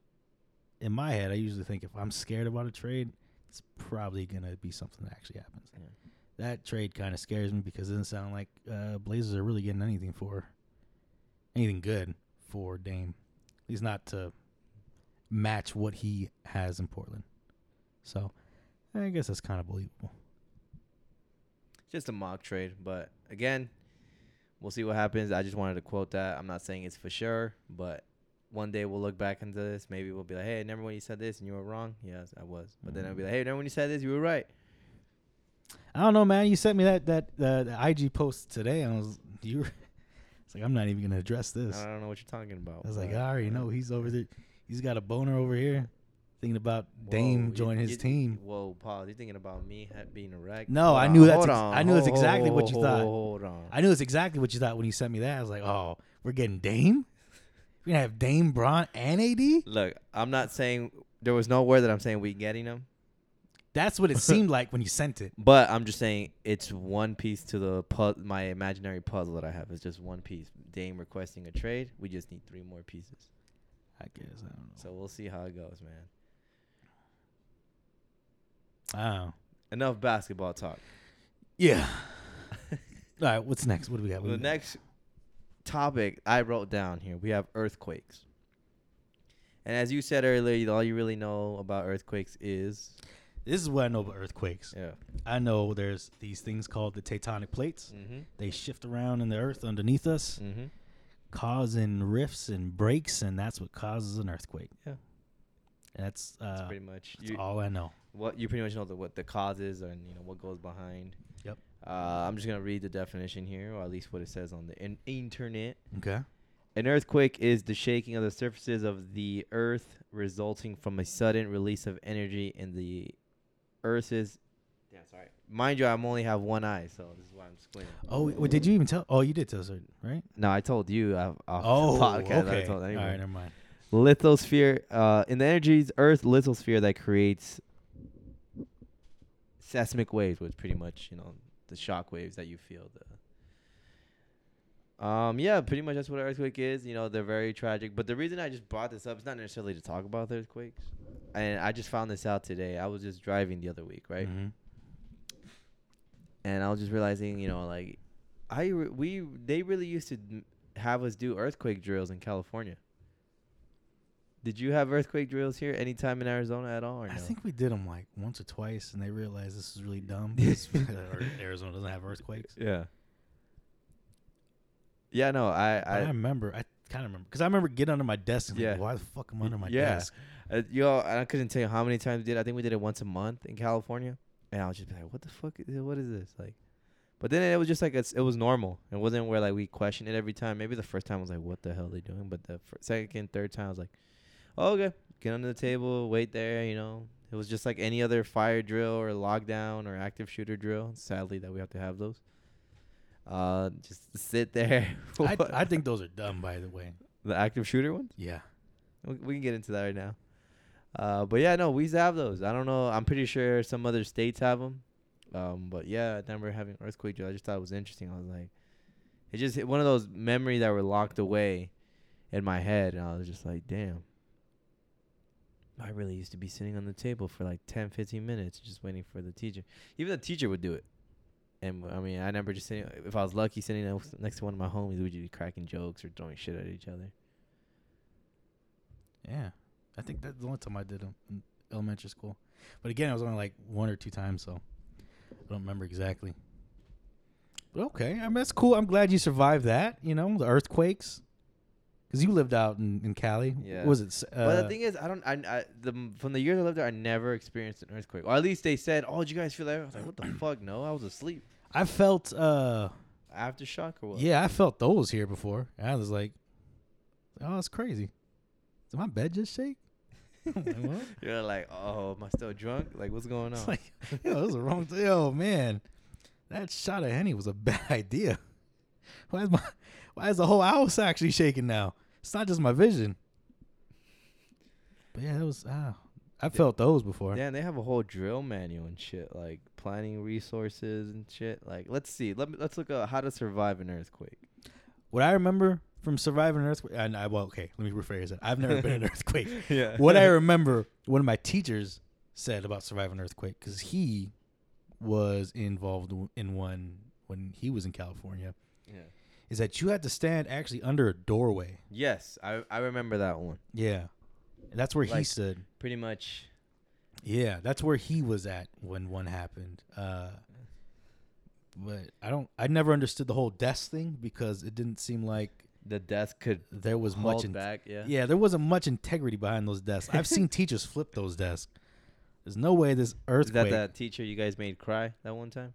in my head, I usually think if I'm scared about a trade, it's probably gonna be something that actually happens. Yeah. That trade kind of scares me because it doesn't sound like uh, Blazers are really getting anything for anything good for Dame. At least not to match what he has in Portland. So, I guess that's kind of believable. Just a mock trade, but again, we'll see what happens. I just wanted to quote that. I'm not saying it's for sure, but one day we'll look back into this. Maybe we'll be like, "Hey, remember when you said this and you were wrong?" Yes, I was. But then I'll be like, "Hey, remember when you said this? You were right." I don't know, man. You sent me that that uh, the IG post today, and I was you. Were, it's like I'm not even gonna address this. I don't know what you're talking about. I was like, I already know he's over there. He's got a boner over here, thinking about Dame joining his you- team. Whoa, Paul, you thinking about me being a wreck? No, Hold I knew that's hold ex- on, I knew that's hold- exactly what you thought. Hold on. I knew it's exactly what you thought when you sent me that. I was like, oh, we're getting Dame. We're gonna have Dame, Bron, and AD. Look, I'm not saying there was no word that I'm saying we getting them, That's what it seemed like when you sent it. but I'm just saying it's one piece to the pu- my imaginary puzzle that I have. It's just one piece. Dame requesting a trade. We just need three more pieces. I guess I don't know. So we'll see how it goes, man. Oh, Enough basketball talk. yeah. All right, what's next? What do we got? What The we got? next topic I wrote down here, we have earthquakes. And as you said earlier, all you really know about earthquakes is This is what I know about earthquakes. yeah. I know there's these things called the tectonic plates. Mhm. They shift around in the earth underneath us, Mhm. Causing rifts and breaks, and that's what causes an earthquake. Yeah. That's, That's uh, pretty much that's you, all I know. what you pretty much know the, what the causes and you know what goes behind. Yep. Uh, I'm just gonna read the definition here, or at least what it says on the in- internet. Okay. An earthquake is the shaking of the surfaces of the earth resulting from a sudden release of energy in the earth's. Yeah, sorry. Mind you, I'm only have one eye, so this is why I'm squinting. Oh, wait, did you even tell? Oh, you did tell us, right? No, I told you off, off Oh, the podcast. okay. I told All right, never mind. lithosphere uh in the energy's earth lithosphere that creates seismic waves which pretty much you know the shock waves that you feel the um yeah pretty much that's what an earthquake is you know they're very tragic but the reason i just brought this up is not necessarily to talk about earthquakes and i just found this out today i was just driving the other week right Mhm. And i was just realizing you know like i re- we they really used to have us do earthquake drills in california did you have earthquake drills here anytime in Arizona at all, or no? I think we did them like once or twice, and they realized this is really dumb. Arizona doesn't have earthquakes. Yeah. Yeah, no, I, I, I, remember. I kind of remember because I remember getting under my desk. And Yeah. like, why the fuck am I under my Yeah. desk? uh, yo, I couldn't tell you how many times we did. I think we did it once a month in California, and I was just be like, "What the fuck? Is, what is this?" Like, but then it was just like it's, it was normal. It wasn't where like we questioned it every time. Maybe the first time was like, "What the hell are they doing?" But the fir- second, third time I was like, oh, "Okay, get under the table, wait there." You know, it was just like any other fire drill or lockdown or active shooter drill. Sadly, that we have to have those. Uh, just sit there. I, I think those are dumb, by the way. the active shooter ones. Yeah. We, we can get into that right now. Uh, but yeah, no, we have those. I don't know. I'm pretty sure some other states have them. Um, but yeah, I remember having earthquake drill. I just thought it was interesting. I was like, it just one of those memories that were locked away in my head, and I was just like, damn. I really used to be sitting on the table for like 10, 15 minutes just waiting for the teacher. Even the teacher would do it. And I mean, I remember just sitting, if I was lucky, sitting next- next to one of my homies, we'd be cracking jokes or throwing shit at each other. Yeah. I think that's the only time I did them in elementary school. But again, it was only like one or two times, so I don't remember exactly. But okay, I mean that's cool. I'm glad you survived that. You know, the earthquakes, because you lived out in, in Cali. Yeah. What was it? Uh, But the thing is, I don't. I, I the from the years I lived there, I never experienced an earthquake. Or at least they said, "Oh, did you guys feel that?" I was like, "What the fuck? No, I was asleep." I felt. uh Aftershock or what? Yeah, I felt those here before. I was like, "Oh, it's crazy." Did my bed just shake? Like. You're like, "Oh, am I still drunk? Like, what's going on?" Like, yo, that was the wrong. Th- yo, man, that shot of henny was a bad idea. Why is my, why is the whole house actually shaking now? It's not just my vision. But yeah, it was. Ah, I felt those before. Damn, they have a whole drill manual and shit, like planning resources and shit. Like, let's see. Let me let's look at how to survive an earthquake. What I remember from surviving an earthquake, and I well, okay, let me rephrase it. I've never been in an earthquake. yeah. What I remember, one of my teachers said about surviving an earthquake, because he was involved in one when he was in California, yeah. is that you had to stand actually under a doorway. Yes, I I remember that one. Yeah. And that's where he stood. Pretty much. Yeah, that's where he was at when one happened. Uh but I don't I never understood the whole desk thing because it didn't seem like The desk could there was much in- back. Yeah. Yeah, there wasn't much integrity behind those desks. I've seen teachers flip those desks. There's no way this Is earthquake that that teacher you guys made cry that one time?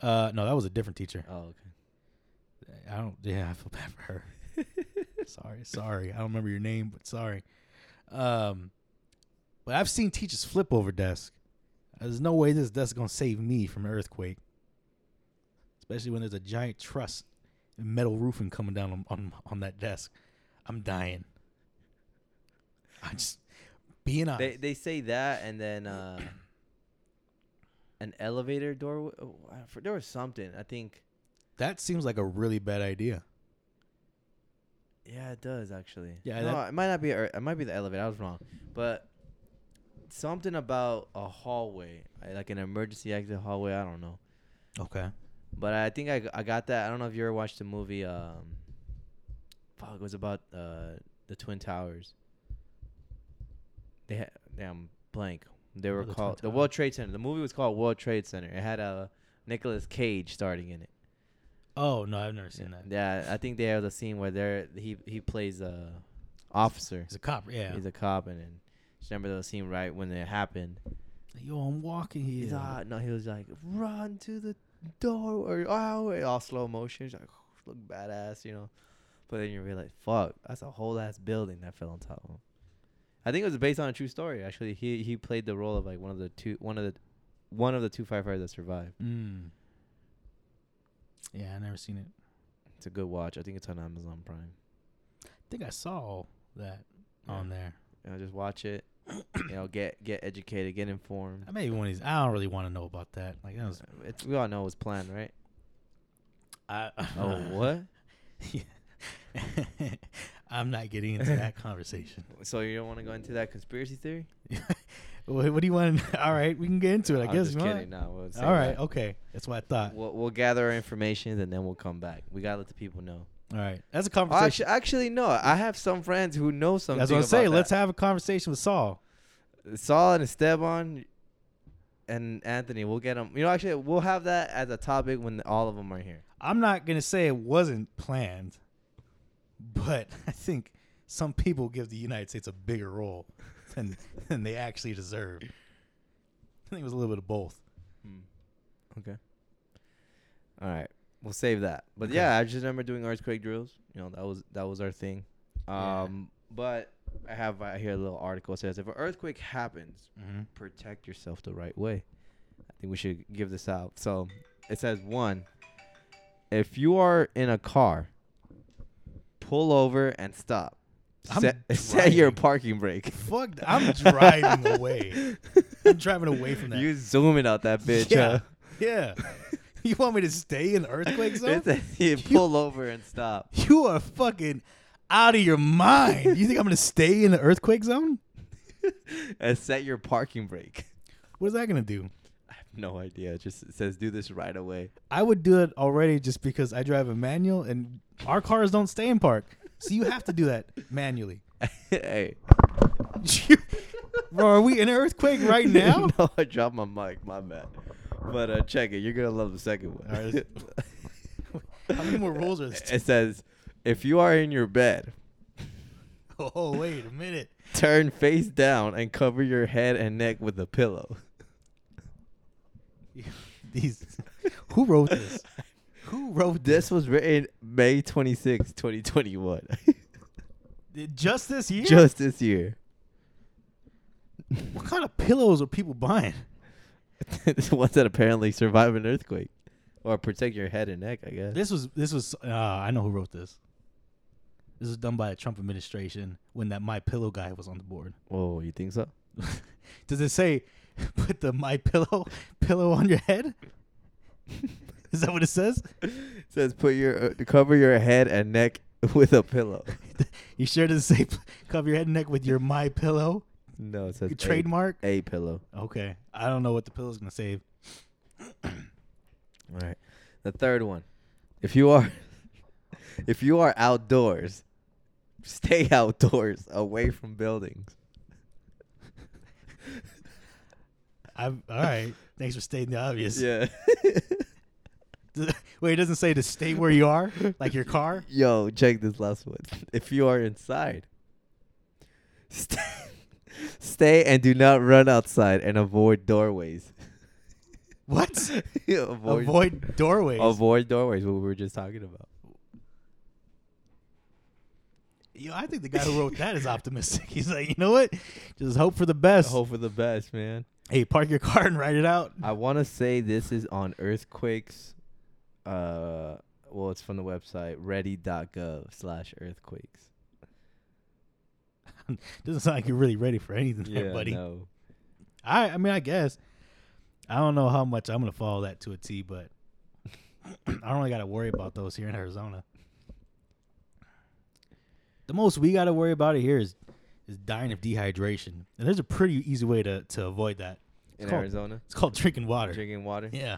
Uh no, that was a different teacher. Oh, okay. I don't yeah, I feel bad for her. sorry, sorry. I don't remember your name, but sorry. Um but I've seen teachers flip over desks. There's no way this desk is gonna save me from an earthquake. Especially when there's a giant truss metal roofing coming down on, on, on that desk. I'm dying. I just being honest. They they say that, and then uh, an elevator door. oh, There was something. I think. that seems like a really bad idea. Yeah, it does actually. Yeah, no, that- it might not be. It might be the elevator. I was wrong, but something about a hallway, like an emergency exit hallway. I don't know, Okay. But I think I, I got that. I don't know if you ever watched the movie. Um, fuck, it was about uh the Twin Towers. They had damn blank. They were the called the World Trade Center. The movie was called World Trade Center. It had a Nicolas Cage starting in it. Oh no, I've never seen that. Yeah, I think they have the scene where they're he he plays a officer. He's a cop, yeah. He's a cop, and then just remember the scene right when it happened. Yo, I'm walking here. He's ah no, he was like run to the door or oh, all slow motion. He's like look badass, you know. But then you realize, fuck, that's a whole ass building that fell on top of him. I think it was based on a true story. Actually, he he played the role of like one of the two one of the one of the two firefighters that survived. Mm. Yeah, I never seen it. It's a good watch. I think it's on Amazon Prime. I think I saw that Yeah. on there. Yeah, just watch it. You know, get get educated, get informed. I maybe one of these. I don't really want to know about that. Like that was. Uh, it's, we all know it was planned, right? I, Oh, what? I'm not getting into that conversation. So you don't want to go into that conspiracy theory? what, what do you want? All right, we can get into it. I I'm guess. just kidding. No, we'll All right, that. okay. That's what I thought. We'll, we'll gather our information and then we'll come back. We gotta let the people know. All right, that's a conversation. actually, actually, no. I have some friends who know something. That's what I'm saying. Let's have a conversation with Saul. Saul and Esteban and Anthony. We'll get them. You know, actually, we'll have that as a topic when all of them are here. I'm not gonna say it wasn't planned, but I think some people give the United States a bigger role than than they actually deserve. I think it was a little bit of both. Hmm. Okay. All right. We'll save that. But Okay. yeah, I just remember doing earthquake drills. You know, that was that was our thing. Yeah. Um, but I have I hear a little article says if an earthquake happens, Mm-hmm. protect yourself the right way. I think we should give this out. So it says one, if you are in a car, pull over and stop. I'm Set, set your parking brake. Fuck, I'm driving away. I'm driving away from that. You zooming out that bitch. yeah, huh? yeah. You want me to stay in earthquake zone? You pull over and stop. You are fucking out of your mind. You think I'm gonna stay in the earthquake zone? and set your parking brake. What is that gonna do? I have no idea. It just says do this right away. I would do it already just because I drive a manual and our cars don't stay in park. So you have to do that manually. hey. Bro, are we in an earthquake right now? no, I dropped my mic. My bad. But uh, check it. You're gonna love the second one. All right, How many more rules are there? it says if you are in your bed, Oh, wait a minute. turn face down and cover your head and neck with a pillow. These who wrote this? Who wrote This was written May 26, 2021. Just this year? Just this year. what kind of pillows are people buying? The ones that apparently survive an earthquake or protect your head and neck, I guess. This was this was uh, I know who wrote this. This was done by the Trump administration when that My Pillow guy was on the board. Oh, you think so? Does it say put the My Pillow pillow on your head? Is that what it says? It says put your uh, cover your head and neck with a pillow. You sure does say p- cover your head and neck with your My Pillow No, it says trademark? a, a pillow. Okay, I don't know what the pillow's gonna save. All right. The third one. If you are if you are outdoors, stay outdoors away from buildings. I'm all right. Thanks for stating the obvious. Yeah. Wait, it doesn't say to stay where you are, like your car. Yo, check this last one. If you are inside, stay, stay and do not run outside and avoid doorways. What? avoid, Avoid doorways. avoid doorways. What we were just talking about. Yo, I think the guy who wrote that is optimistic. He's like, you know what? Just hope for the best. Hope for the best, man. Hey, park your car and write it out. I want to say this is on earthquakes. Uh, well, it's from the website ready.gov slash earthquakes. Doesn't sound like you're really ready for anything, there, buddy. no. I, I mean, I guess. I don't know how much I'm gonna follow that to a T, but I don't really got to worry about those here in Arizona. The most we got to worry about it here is is dying of dehydration, and there's a pretty easy way to to avoid that. In called- Arizona, It's called drinking water. drinking water. Yeah,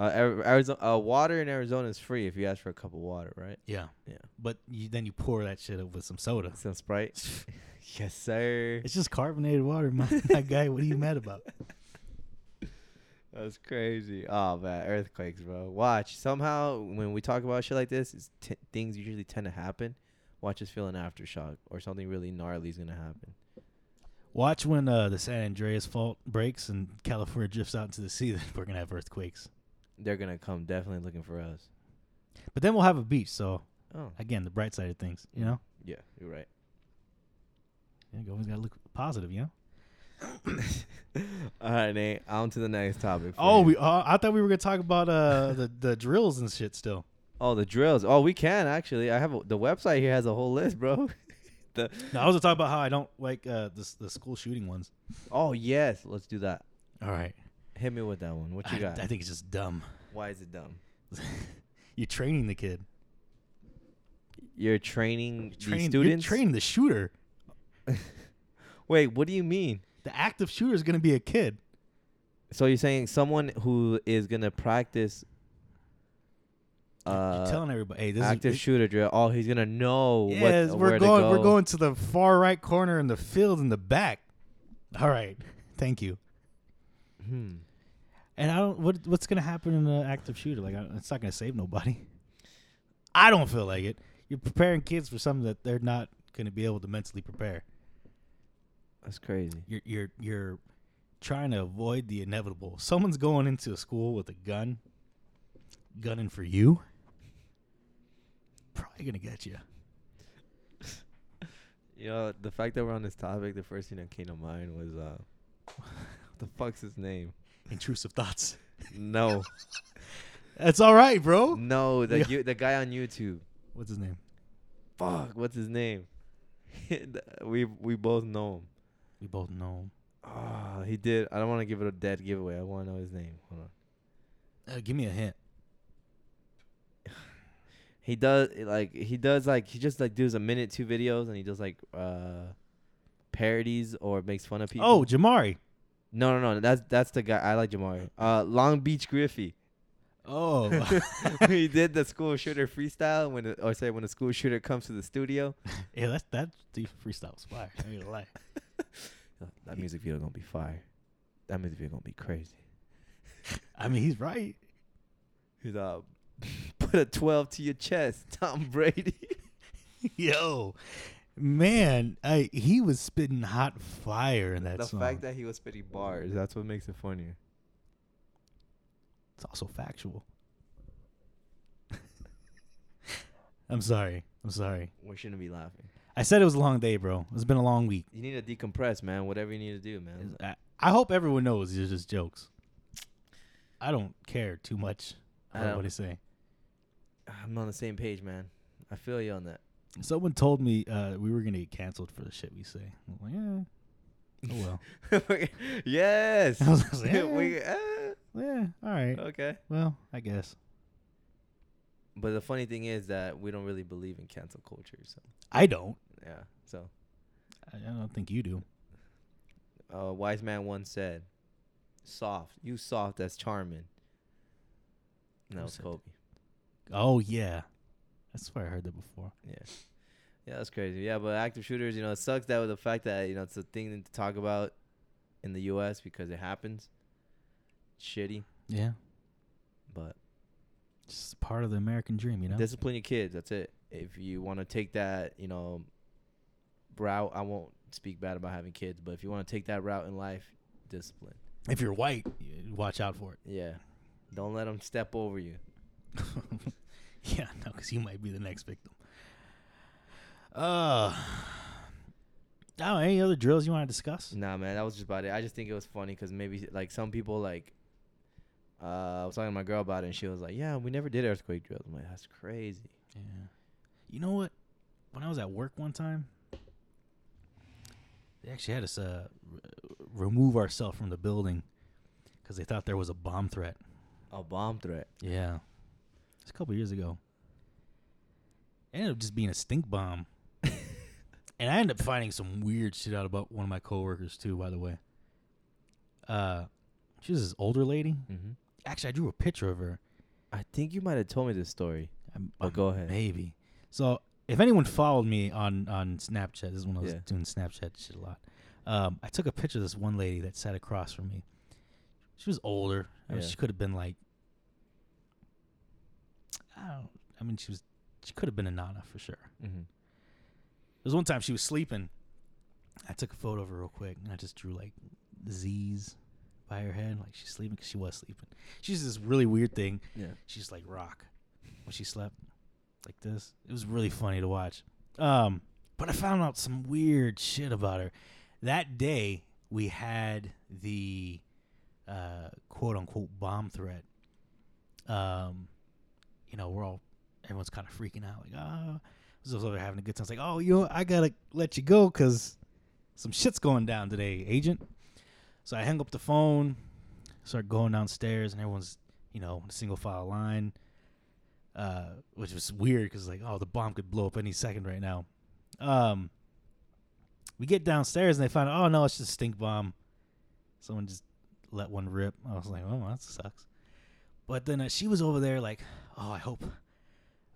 Uh, Arizona, uh, water in Arizona is free if you ask for a cup of water, right? yeah, Yeah. But you, then you pour that shit up with some soda. Some Sprite. yes, sir. It's just carbonated water, my, my guy. What are you mad about? That's crazy. Oh man, earthquakes, bro. Watch. Somehow, when we talk about shit like this, it's t- things usually tend to happen. Watch us feel an aftershock or something really gnarly is gonna happen. Watch when uh, the San Andreas fault breaks and California drifts out into the sea. Then we're gonna have earthquakes. They're gonna come definitely looking for us. But then we'll have a beach, so Oh, Again, the bright side of things, you know. yeah, you're right. Yeah, you always gotta look positive, you know. All right, Nate. On to the next topic. Oh, you. we. Uh, I thought we were gonna talk about uh the the drills and shit still. Oh, the drills. Oh, we can actually. I have a, the website here has a whole list, bro. the No, I was gonna talk about how I don't like uh the the school shooting ones. oh yes, let's do that. All right. Hit me with that one. What you I, got? I think it's just dumb. Why is it dumb? You're training the kid. You're training the Training, students. You're training the shooter. Wait, what do you mean? The active shooter is gonna be a kid. So you're saying someone who is gonna practice You're uh, telling everybody, hey, this active is shooter drill? Oh, he's gonna know what Yes, where we're to going. go. We're going to the far right corner in the field in the back. All right, thank you. Hmm. And I don't. What what's gonna happen in an active shooter? Like, I, it's not gonna save nobody. I don't feel like it. You're preparing kids for something that they're not gonna be able to mentally prepare. That's crazy. You're you're you're trying to avoid the inevitable. Someone's going into a school with a gun, gunning for you. Probably gonna get you. You know, the fact that we're on this topic, the first thing that came to mind was uh, what the fuck's his name? Intrusive thoughts. No, That's all right, bro. no, the Yeah. you, the guy on YouTube. What's his name? Fuck, what's his name? we we both know him. We both know him. Oh, he did. I don't want to give it a dead giveaway. I want to know his name. Hold on. Uh, give me a hint. He does like he does like he just like does a minute two videos and he does like uh parodies or makes fun of people. Oh, Jamari. No no no that's that's the guy I like Jamari. Uh, Long Beach Griffy. Oh, he did the school shooter freestyle when it, or say when the school shooter comes to the studio. yeah, that's that the freestyle was fire. I ain't gonna lie. That music video gonna be fire. That music video gonna be crazy. I mean, he's right. He's uh, put a twelve to your chest, Tom Brady. Yo, man, I he was spitting hot fire in that the song. fact that he was spitting bars, that's what makes it funnier. it's also factual. I'm sorry. I'm sorry. We shouldn't be laughing. I said it was a long day, bro. It's been a long week. You need to decompress, man. Whatever you need to do, man. I, I hope everyone knows these are just jokes. I don't care too much I what everybody say. I'm on the same page, man. I feel you on that. Someone told me uh, we were gonna get canceled for the shit we say. I'm like, yeah. Oh well. yes. I was like, yeah. we, uh, Yeah. All right. okay. Well, I guess. But the funny thing is that we don't really believe in cancel culture. So I don't. yeah. So I I don't think you do. a wise man once said, "Soft, you soft as Charmin." And that was Kobe. Oh yeah. That's where I heard that before. Yeah. Yeah, that's crazy. Yeah, but active shooters, you know, it sucks that with the fact that you know it's a thing to talk about in the U.S. because it happens. Shitty, Yeah. but It's just part of the American dream, you know. discipline your kids. That's it. If you want to take that, you know, route, I won't speak bad about having kids, but if you want to take that route in life, discipline. if you're white, watch out for it. Yeah, don't let them step over you. yeah, no, because you might be the next victim. Uh, oh, any other drills you want to discuss? Nah, man, that was just about it. I just think it was funny because maybe like some people like. Uh, I was talking to my girl about it, and she was like, "Yeah, we never did earthquake drills." I'm like, "That's crazy." Yeah. You know what? When I was at work one time, they actually had us uh, r- remove ourselves from the building because they thought there was a bomb threat. A bomb threat. Yeah. It's a couple years ago. It ended up just being a stink bomb. and I ended up finding some weird shit out about one of my coworkers too, by the way. Uh she was this older lady. Mm-hmm. Actually I drew a picture of her. I think you might have told me this story. I'm, Oh, I'm- go ahead. Maybe. So if anyone followed me on on Snapchat, this is when I was Yeah. doing Snapchat shit a lot. Um, I took a picture of this one lady that sat across from me. She was older. I mean, Yeah. she could have been like, I don't. I mean, she was. She could have been a nana for sure. Mm-hmm. There was one time she was sleeping. I took a photo of her real quick, and I just drew like Z's by her head, like she's sleeping because she was sleeping. She's this really weird thing. Yeah. She's like rock when she slept. like this. It was really funny to watch. Um, but I found out some weird shit about her. That day we had the uh, quote unquote bomb threat. Um, you know, we're all everyone's kind of freaking out, like, oh. so they're having a good time. It's like, oh, you know, I gotta let you go because some shit's going down today, agent. So I hang up the phone, start going downstairs, and everyone's, you know, single file line, uh, which was weird because like, oh, the bomb could blow up any second right now. Um, we get downstairs and they find, oh no, it's just a stink bomb. Someone just let one rip. I was like, oh, that sucks. But then uh, she was over there like, oh, I hope,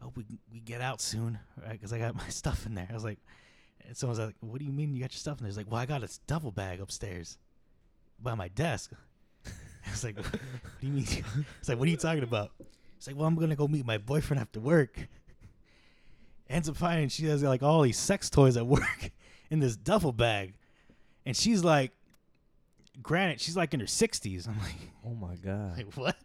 I hope we we get out soon, right? Because I got my stuff in there. I was like, and someone's like, what do you mean you got your stuff in there? He's like, well, I got a duffel bag upstairs by my desk. I was like, what, what do you mean? It's like, what are you talking about? It's like, well, I'm gonna go meet my boyfriend after work. Ends up finding she has like all these sex toys at work in this duffel bag, and she's like, granted, she's like in her sixties. I'm like, Oh my god. like what?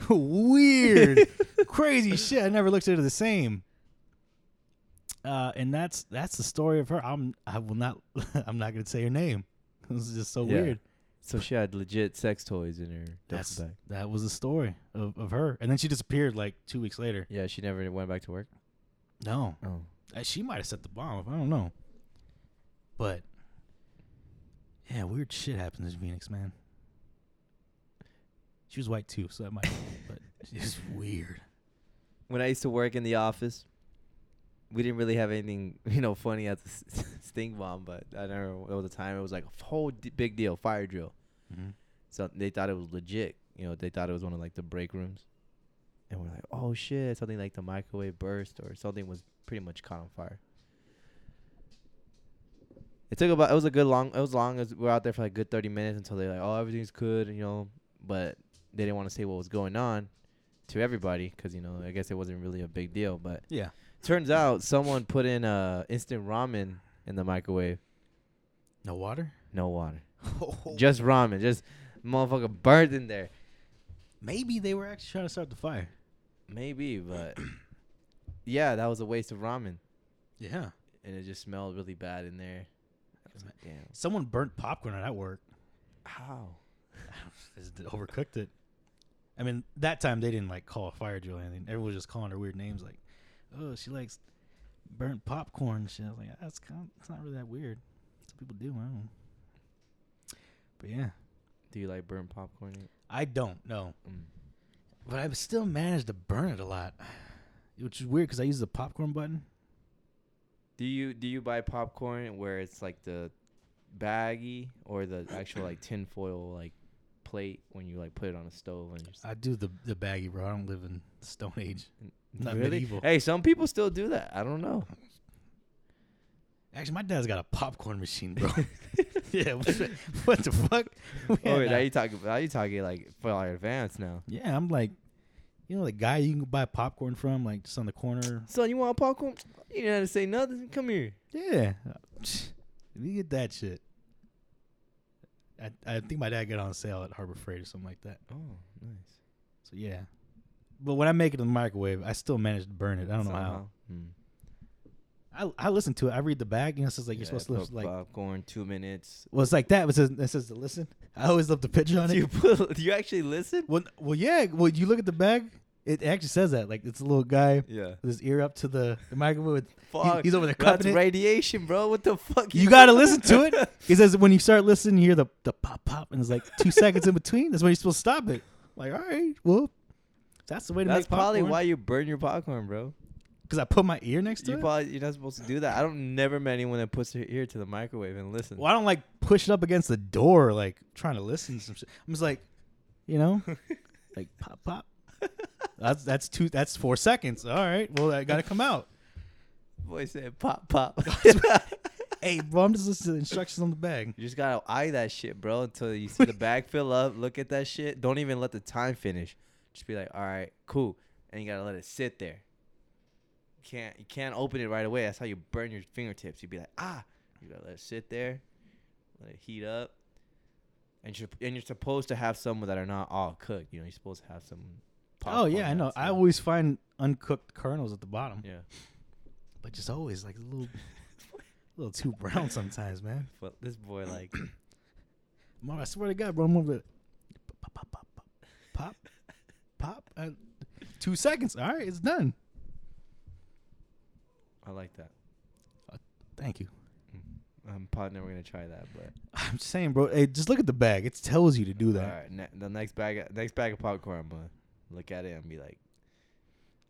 Weird, crazy shit. I never looked at her the same. Uh, and that's that's the story of her. I'm I will not I'm not gonna say her name. This is just so Yeah. weird. So she had legit sex toys in her That's bag. that was the story of, of her, and then she disappeared like two weeks later. Yeah, she never went back to work. No, Oh. Uh, she might have set the bomb. I don't know, but yeah, weird shit happens in Phoenix, man. She was white too, so that might, but it's weird. When I used to work in the office, we didn't really have anything, you know, funny at the stink bomb. But I never. There was a time it was like a whole d- big deal, fire drill. Mm-hmm. So they thought it was legit. You know, they thought it was one of like the break rooms. And we're like, oh shit, something like the microwave burst or something was pretty much caught on fire. It took about it was a good long it was long as we were out there for like a good thirty minutes until they're like, oh everything's good, you know, but they didn't want to say what was going on to everybody because you know I guess it wasn't really a big deal. But Yeah. turns out someone put in uh instant ramen in the microwave, No water. no water, just ramen, just motherfucker burnt in there. Maybe they were actually trying to start the fire. Maybe, but yeah, that was a waste of ramen, Yeah. and it just smelled really bad in there. Like, Damn, Someone burnt popcorn at work. how? Overcooked it. I mean, that time they didn't like call a fire drill or anything. Everyone was just calling her weird names like, "Oh, she likes burnt popcorn." Shit. I was like, "That's kind. Of, it's not really that weird. What people do. I don't know." But yeah, Do you like burnt popcorn? I don't know, Mm. but I've still managed to burn it a lot, which is weird because I use the popcorn button. Do you do you buy popcorn where it's like the baggy or the actual like tinfoil like plate when you like put it on a stove and just I do the the baggy, bro. I don't live in Stone Age. not really? medieval. Hey, some people still do that. I don't know. Actually, my dad's got a popcorn machine, bro. yeah, what the, what the fuck? Oh, wait, now you talking? Now you talking like for like advanced now? Yeah, I'm like, you know, the guy you can buy popcorn from, like just on the corner. Son, you want popcorn? You didn't have to say nothing. Come here. Yeah, we get that shit. I I think my dad got on sale at Harbor Freight or something like that. Oh, nice. So yeah, but when I make it in the microwave, I still manage to burn it. I don't know how. Hmm. I I listen to it. I read the bag. You know, it says like you're supposed to listen, like. popcorn two minutes. Well, it's like that. It says it says to listen. I always love the picture on Do it. you put? Do you actually listen? Well, well, yeah. Well, you look at the bag. It actually says that. Like it's a little guy Yeah. with his ear up to the, the microwave. With, he- Fuck. he's over there That's it. radiation, bro. What the fuck? You gotta listen to it. He says when you start listening, you hear the the pop pop, and it's like two seconds in between. That's when you're supposed to stop it. Like, all right, well, that's the way to That's make popcorn. probably why you burn your popcorn, bro. Because I put my ear next to You it. probably you're not supposed to do that. I don't never met anyone that puts their ear to the microwave and listen. well, I don't like push it up against the door, like trying to listen to some shit. I'm just like, you know, like pop pop. That's that's two. That's four seconds. All right. Well, I gotta come out. Boy said pop pop. Hey, bro, I'm just listening to the instructions on the bag. you just gotta eye that shit, bro, until you see the bag fill up. Look at that shit. Don't even let the time finish. Just be like, all right, cool, and you gotta let it sit there. You can't you can't open it right away. That's how you burn your fingertips. You'd be like, ah, you gotta let it sit there, let it heat up, and you're and you're supposed to have some that are not all cooked. You know, you're supposed to have some Oh yeah, I know. I always find uncooked kernels at the bottom, yeah. but just always like a little, a little too brown sometimes, man. But this boy like Mom, I swear to God, bro, I'm over. Pop, pop, pop, pop, pop, pop. Uh, two seconds. All right, it's done. I like that. Thank you. I'm probably never gonna try that, but I'm just saying, bro. Hey, just look at the bag. It tells you to do that. All right, ne- the next bag, next bag of popcorn, gonna look at it and be like,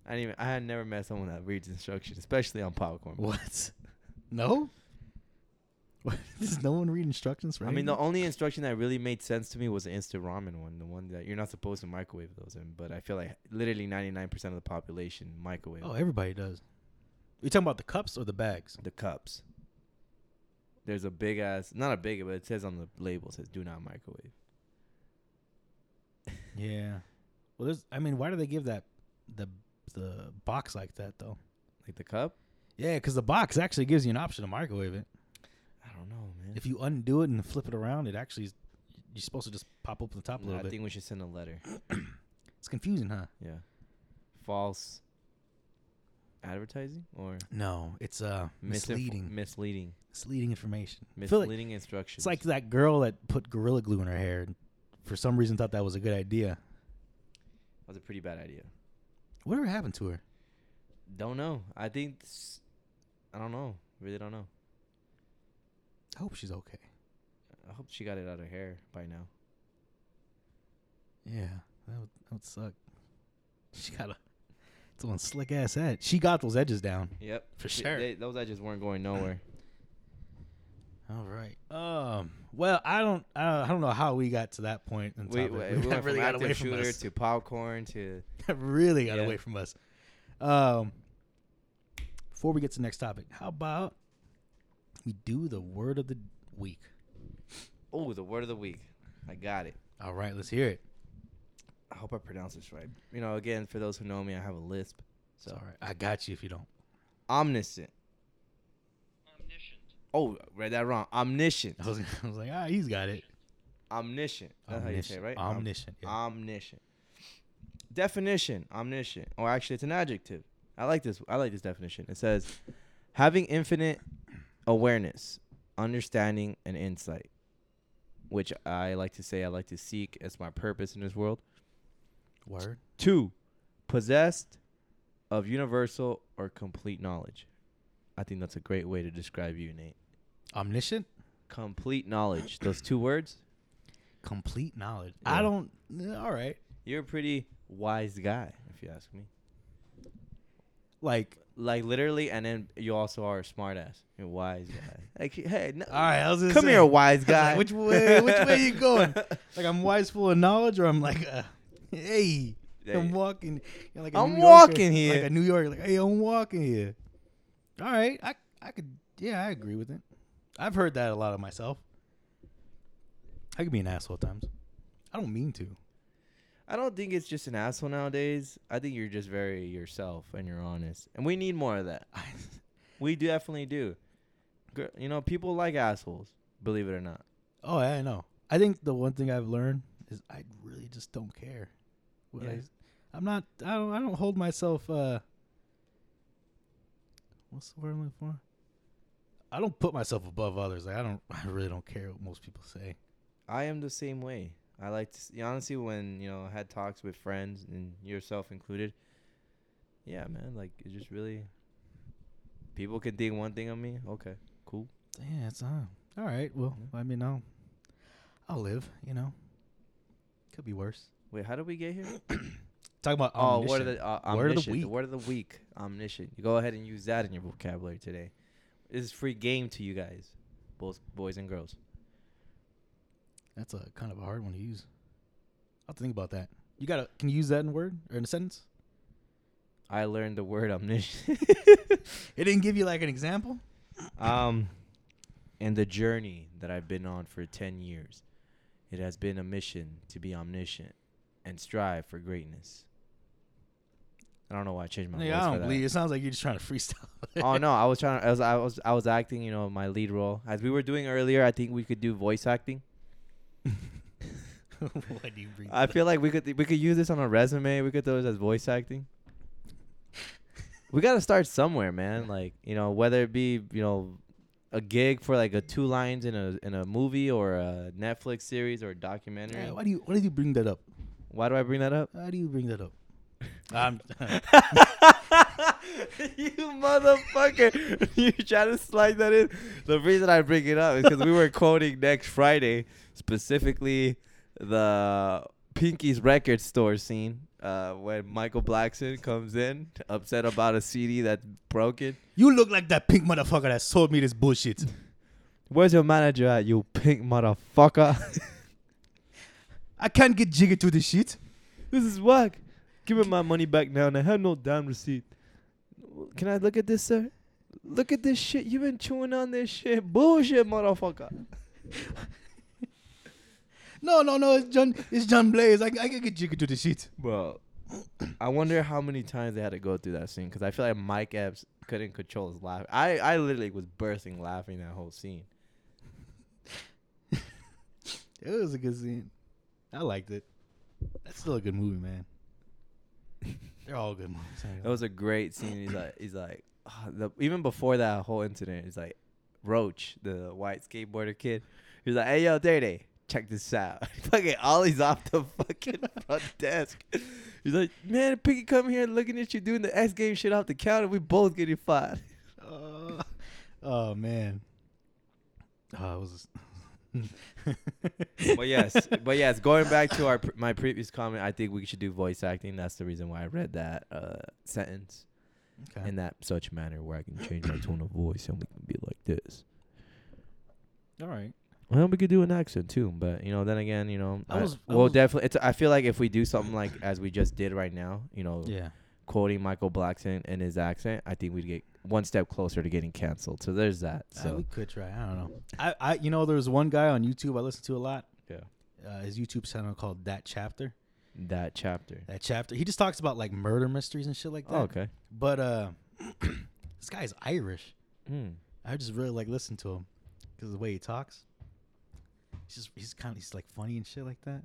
I didn't even, I had never met someone that reads instructions, especially on popcorn. What? No. What? Does no one read instructions for? I mean, the only instruction that really made sense to me was the instant ramen one, the one that you're not supposed to microwave those in. But I feel like literally 99% of the population microwave Oh, everybody does. You talking about the cups or the bags? the cups. There's a big ass, not a big, but it says on the label, it says "Do not microwave." Yeah. Well, there's. I mean, why do they give that the the box like that though? Like the cup? Yeah, because the box actually gives you an option to microwave it. I don't know, man. If you undo it and flip it around, it actually is, you're supposed to just pop open the top a No, little I bit. I think we should send a letter. It's confusing, huh? Yeah. False advertising or No, it's uh misleading, misleading, misleading information. Feel like misleading instructions. it's like that girl that put gorilla glue in her hair. And for some reason, thought that was a good idea. That was a pretty bad idea. Whatever happened to her? Don't know. I think s- I don't know. Really don't know. I hope she's okay. I hope she got it out of her hair by now. Yeah, that would, that would suck. She got a, it's one slick ass head. She got those edges down. Yep, For She- sure. they- those edges weren't going nowhere. All right. Um. Well, I don't. I don't know how we got to that point. In we, we, We we went really from got away from shooter us. to popcorn to really got Yeah. away from us. Um. Before we get to the next topic, how about we do the word of the week? oh the word of the week. I got it. All right, let's hear it. I hope I pronounce this right. You know, again, for those who know me, I have a lisp. So, So all right, I got you if you don't. omniscient. Omniscient. Oh, read that wrong. Omniscient. I was, I was like, ah, he's got it. Omniscient. That's how you say it, right? Om- Omniscient. yeah. Omniscient. Definition: Omniscient, or actually, it's an adjective. I like this. I like this definition. It says, having infinite awareness, understanding, and insight. Which I like to say, I like to seek as my purpose in this world. Word. Two, possessed of universal or complete knowledge. I think that's a great way to describe you, Nate. Omniscient. Complete knowledge. Those two words. Complete knowledge. Yeah. I don't. All right. You're a pretty wise guy, if you ask me. Like, Like literally, and then you also are a smart ass. You're a wise guy. Like, hey, no, all right. I was come say, here, wise guy. like, which way? Which way you going? Like I'm wise, full of knowledge, or I'm like, uh, hey, Yeah, I'm yeah. walking. like a I'm Yorker, walking here. Like a New Yorker, like, hey, I'm walking here. All right, I, I could, yeah, I agree with it. I've heard that a lot of myself. I could be an asshole at times. I don't mean to. I don't think it's just an asshole nowadays. I think you're just very yourself and you're honest, and we need more of that. We definitely do. You know, people like assholes. Believe it or not. oh, yeah, I know. I think the one thing I've learned is I really just don't care. What Yeah. I, I'm not. I don't. I don't hold myself. uh What's the word I'm looking for? I don't put myself above others. Like I don't. I really don't care what most people say. I am the same way. I like to s honestly when you know I had talks with friends and yourself included. Yeah, man. Like it just really. People can think one thing of me. Okay, cool. Yeah, it's uh, all right. Well, I mean, I'll, I'll live. You know, could be worse. Wait, how did we get here? Talking about Oh, word of the uh, Word of the omniscient, week. word of the week. Omniscient. You go ahead and use that in your vocabulary today. This is free game to you guys, both boys and girls. That's a kind of a hard one to use. I'll have to think about that. You gotta. Can you use that in a word or in a sentence? I learned the word omniscient. It didn't give you like an example. um, and the journey that I've been on for ten years, it has been a mission to be omniscient and strive for greatness. I don't know why I changed my Yeah, voice I don't believe. It sounds like you're just trying to freestyle. oh no, I was trying to. I was, I was I was acting. You know, my lead role as we were doing earlier. I think we could do voice acting. Why do you bring I feel like we could we could use this on a resume. We could throw this as voice acting. we got to start somewhere, man. Like you know, whether it be you know a gig for like a two lines in a in a movie or a Netflix series or a documentary. Yeah, why do you why do you bring that up? Why do I bring that up? Why do you bring that up? Um, you motherfucker! you try to slide that in. The reason I bring it up is because we were quoting next Friday, specifically the Pinky's record store scene uh, when Michael Blackson comes in, upset about a CD that's broken. you look like that pink motherfucker that sold me this bullshit. Where's your manager at, you pink motherfucker? I can't get jiggy to this shit. this is whack. Give me my money back now, and I have no damn receipt. Can I look at this, sir? Look at this shit. you been chewing on this shit. Bullshit, motherfucker. No, no, no. It's John. It's John Blaze. I, I can get jiggy to the shit. Bro, I wonder how many times they had to go through that scene because I feel like Mike Epps couldn't control his laugh. I, I literally was bursting laughing that whole scene. It was a good scene. I liked it. That's still a good movie, man. They're all good movies. It was a great scene. He's like, he's like, ah, the, even before that whole incident, he's like, Roach, the white skateboarder kid. He's like, hey yo, Dirty, check this out. fucking Ollie's off the fucking front desk. He's like, man, Piggy come here looking at you doing the X game shit off the counter. We both getting fired. Uh, oh man. Oh, it was. but yes, but yes, going back to our pr- my previous comment, I think we should do voice acting. That's the reason why I read that uh, sentence Okay. in that such manner where I can change my tone of voice and we can be like this. all right. Well, we could do an accent too, but you know, then again, you know, I I was- I well, was- definitely. It's. I feel like if we do something like as we just did right now, you know, Yeah. quoting Michael Blackson in his accent, I think we'd get one step closer to getting canceled. So there's that. Uh, So we could try. I don't know. I, I, you know, there's one guy on YouTube I listen to a lot. Yeah. Uh, his YouTube channel called That Chapter. that chapter. That Chapter. He just talks about like murder mysteries and shit like that. Oh, okay. But uh, this guy's Irish. Hmm. I just really like listen to him because of the way he talks. He's just he's kind of he's like funny and shit like that.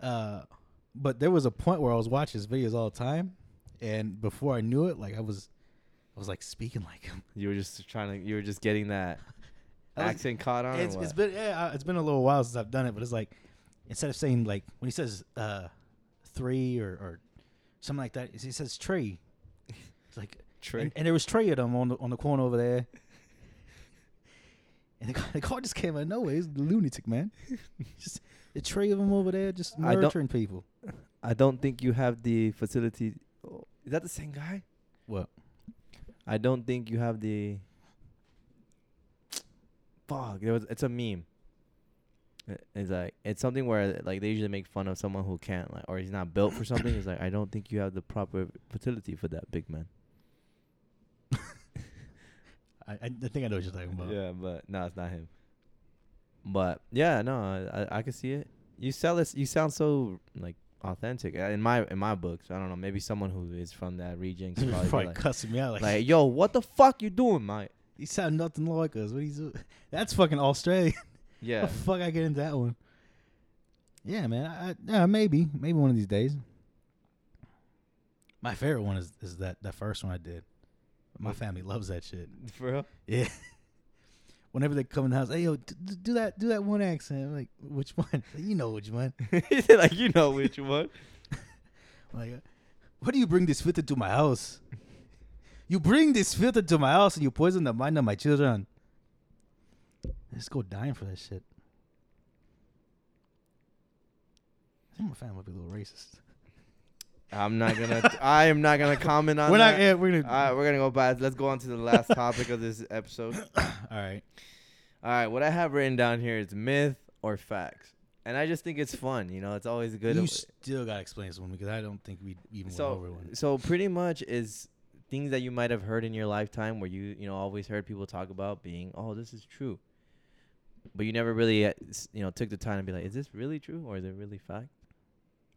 Uh, but there was a point where I was watching his videos all the time, and before I knew it, like I was, I was like speaking like him. You were just trying to. You were just getting that accent caught on. It's, it's been yeah, uh, it's been a little while since I've done it, but it's like instead of saying like when he says uh three or or something like that, he says tree. It's like Trey. and, and there was three of them on the on the corner over there. And the car, the car just came out of nowhere. He's a lunatic, man. just a tray of them over there, just murdering people. I don't think you have the facility. Oh, is that the same guy? What? I don't think you have the. Fuck! There was. It's a meme. It's like it's something where like they usually make fun of someone who can't like or he's not built for something. It's like I don't think you have the proper fertility for that big man. I, I I think I know what you're talking about. Yeah, but no, it's not him. But yeah, no, I I, I can see it. You sell this. You sound so like authentic Uh, in my in my books. I don't know. Maybe someone who is from that region probably Probably like, cussing me out like, like, yo, what the fuck you doing, mate? he sound nothing like us. What he's that's fucking Australian. Yeah. The fuck I get into that one? Yeah, man. I, I, yeah, maybe, maybe one of these days. My favorite one is is that that first one I did. My family loves that shit. For real? Yeah. Whenever they come in the house, hey yo, do that, do that one accent. I'm like, which one? you know which one? Like you know which one. Like, uh, what do you bring this filter to my house? You bring this filter to my house and you poison the mind of my children. Let's go dying for that shit. I think my family might be a little racist. I'm not gonna. I am not gonna comment on it. we're that. not. Yeah, we're gonna. All right, we're gonna go back. Let's go on to the last topic of this episode. All right. All right, what I have written down here is myth or facts, and I just think it's fun. You know, it's always good. You still gotta explain this one because I don't think we even went over so, one. so pretty much is things that you might have heard in your lifetime, where you you know always heard people talk about being, oh, this is true, but you never really uh, you know took the time to be like, is this really true or is it really fact?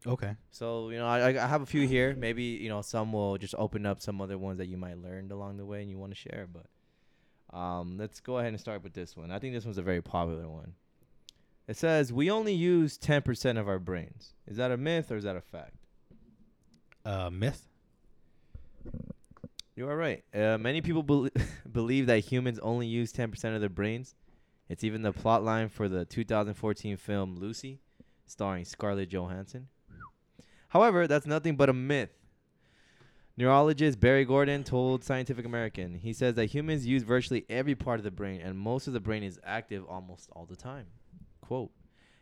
Okay. So you know, I, I have a few here. Maybe you know some will just open up some other ones that you might learned along the way and you want to share. But um, let's go ahead and start with this one. I think this one's a very popular one. It says we only use 10% of our brains. Is that a myth or is that a fact? Uh, myth. You are right. Uh, many people bel believe that humans only use 10% of their brains. It's even the plot line for the 2014 film Lucy, starring Scarlett Johansson. However, that's nothing but a myth. Neurologist Barry Gordon told Scientific American, he says that humans use virtually every part of the brain, and most of the brain is active almost all the time. Quote.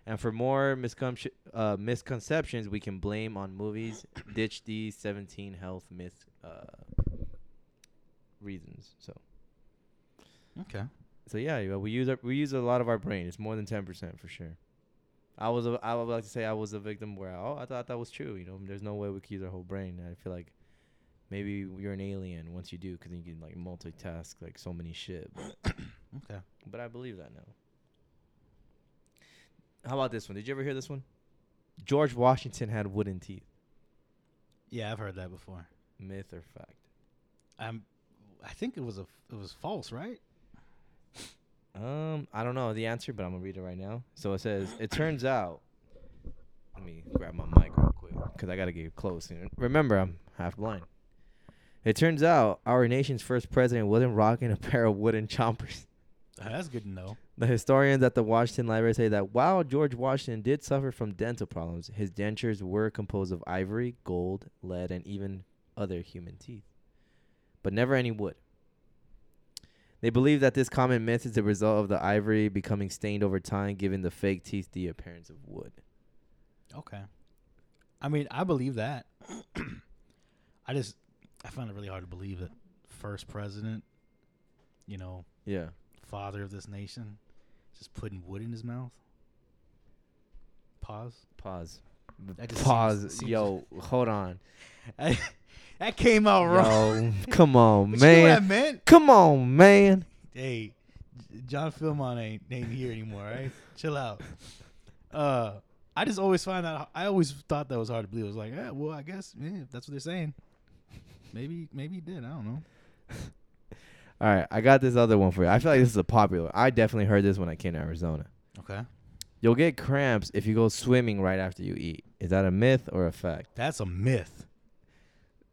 And for more miscon- uh, misconceptions, we can blame on movies. Ditch these 17 health myth uh, reasons. So, Okay. so yeah, we use our, we use a lot of our brain. It's more than 10% for sure. I was a, I would like to say I was a victim where oh I thought that was true. You know, there's no way we could use our whole brain. I feel like maybe you're an alien once you do, because you can like multitask like so many shit. But, Okay. but I believe that now. How about this one? Did you ever hear this one? George Washington had wooden teeth. Yeah, I've heard that before. Myth or fact? Um, I think it was a it was false, right? Um, I don't know the answer, but I'm gonna read it right now. So it says, it turns out. Let me grab my mic real quick because I gotta get close. And remember, I'm half blind. It turns out our nation's first president wasn't rocking a pair of wooden chompers. Uh, That's good to know. The historians at the Washington Library say that while George Washington did suffer from dental problems, his dentures were composed of ivory, gold, lead, and even other human teeth, but never any wood. They believe that this common myth is the result of the ivory becoming stained over time, giving the fake teeth the appearance of wood. Okay. I mean, I believe that. I just I find it really hard to believe that first president, you know, Yeah. father of this nation, just putting wood in his mouth. Pause. Pause. Pause. seems- seems- Yo, hold on. that came out wrong. Yo, come on, But you know what I man. meant? Come on, man. Hey, John Philmont ain't ain't here anymore, right? Chill out. Uh, I just always find that I always thought that was hard to believe. I was like, yeah, well, I guess yeah, if that's what they're saying. Maybe maybe he did. I don't know. All right, I got this other one for you. I feel like this is a popular. I definitely heard this when I came to Arizona. Okay, You'll get cramps if you go swimming right after you eat. Is that a myth or a fact? that's a myth.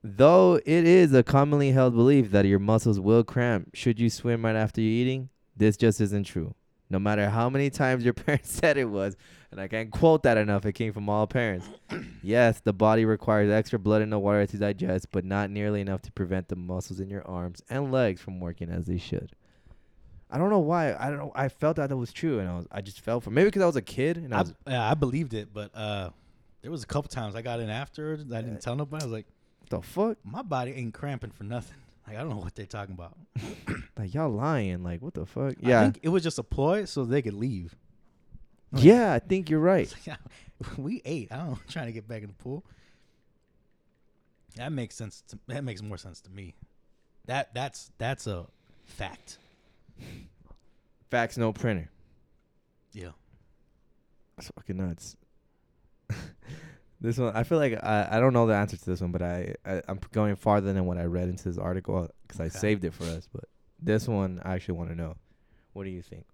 Though it is a commonly held belief that your muscles will cramp should you swim right after you're eating, this just isn't true. No matter how many times your parents said it was, and I can't quote that enough, it came from all parents. yes, the body requires extra blood in the water to digest, but not nearly enough to prevent the muscles in your arms and legs from working as they should. I don't know why. I don't know. I felt that that was true, and I was I just fell for maybe because I was a kid and I I, was yeah, I believed it, but uh, there was a couple times I got in after. I didn't tell nobody. I was like, the fuck my body ain't cramping for nothing. Like I don't know what they're talking about. like y'all lying like what the fuck I yeah think it was just a ploy so they could leave. Like, yeah I think you're right we ate. I don't know, trying to get back in the pool. That makes sense. To, that makes more sense to me. That that's that's a fact. Facts, no printer. Yeah. That's fucking nuts. This one, I feel like I, I don't know the answer to this one, but I, I I'm going farther than what I read into this article because I saved it for us. But this one, I actually want to know. What do you think?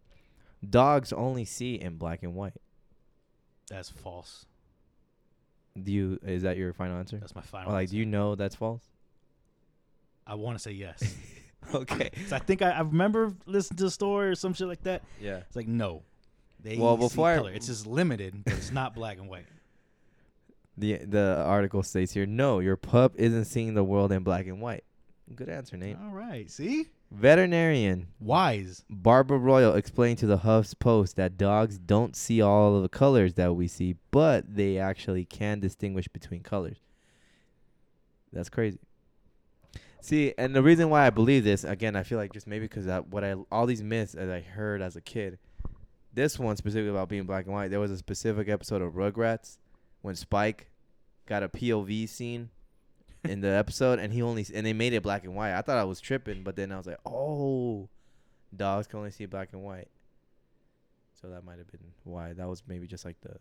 Dogs only see in black and white. That's false. Do you? Is that your final answer? That's my final. Or like, answer. do you know that's false? I want to say yes. okay. I think I, I remember listening to a story or some shit like that. Yeah. It's like no. They Well, before I- it's just limited, but it's not black and white. The the article states here, no, your pup isn't seeing the world in black and white. Good answer, Nate. All right. See, Veterinarian wise. Barbara Royal explained to the Huff's Post that dogs don't see all of the colors that we see, but they actually can distinguish between colors. That's crazy. See, and the reason why I believe this, again, I feel like just maybe because what I all these myths that I heard as a kid, this one specifically about being black and white. There was a specific episode of Rugrats when Spike got a POV scene in the episode, and he only and they made it black and white. I thought I was tripping, but then I was like, oh, dogs can only see black and white. So that might have been why. That was maybe just like the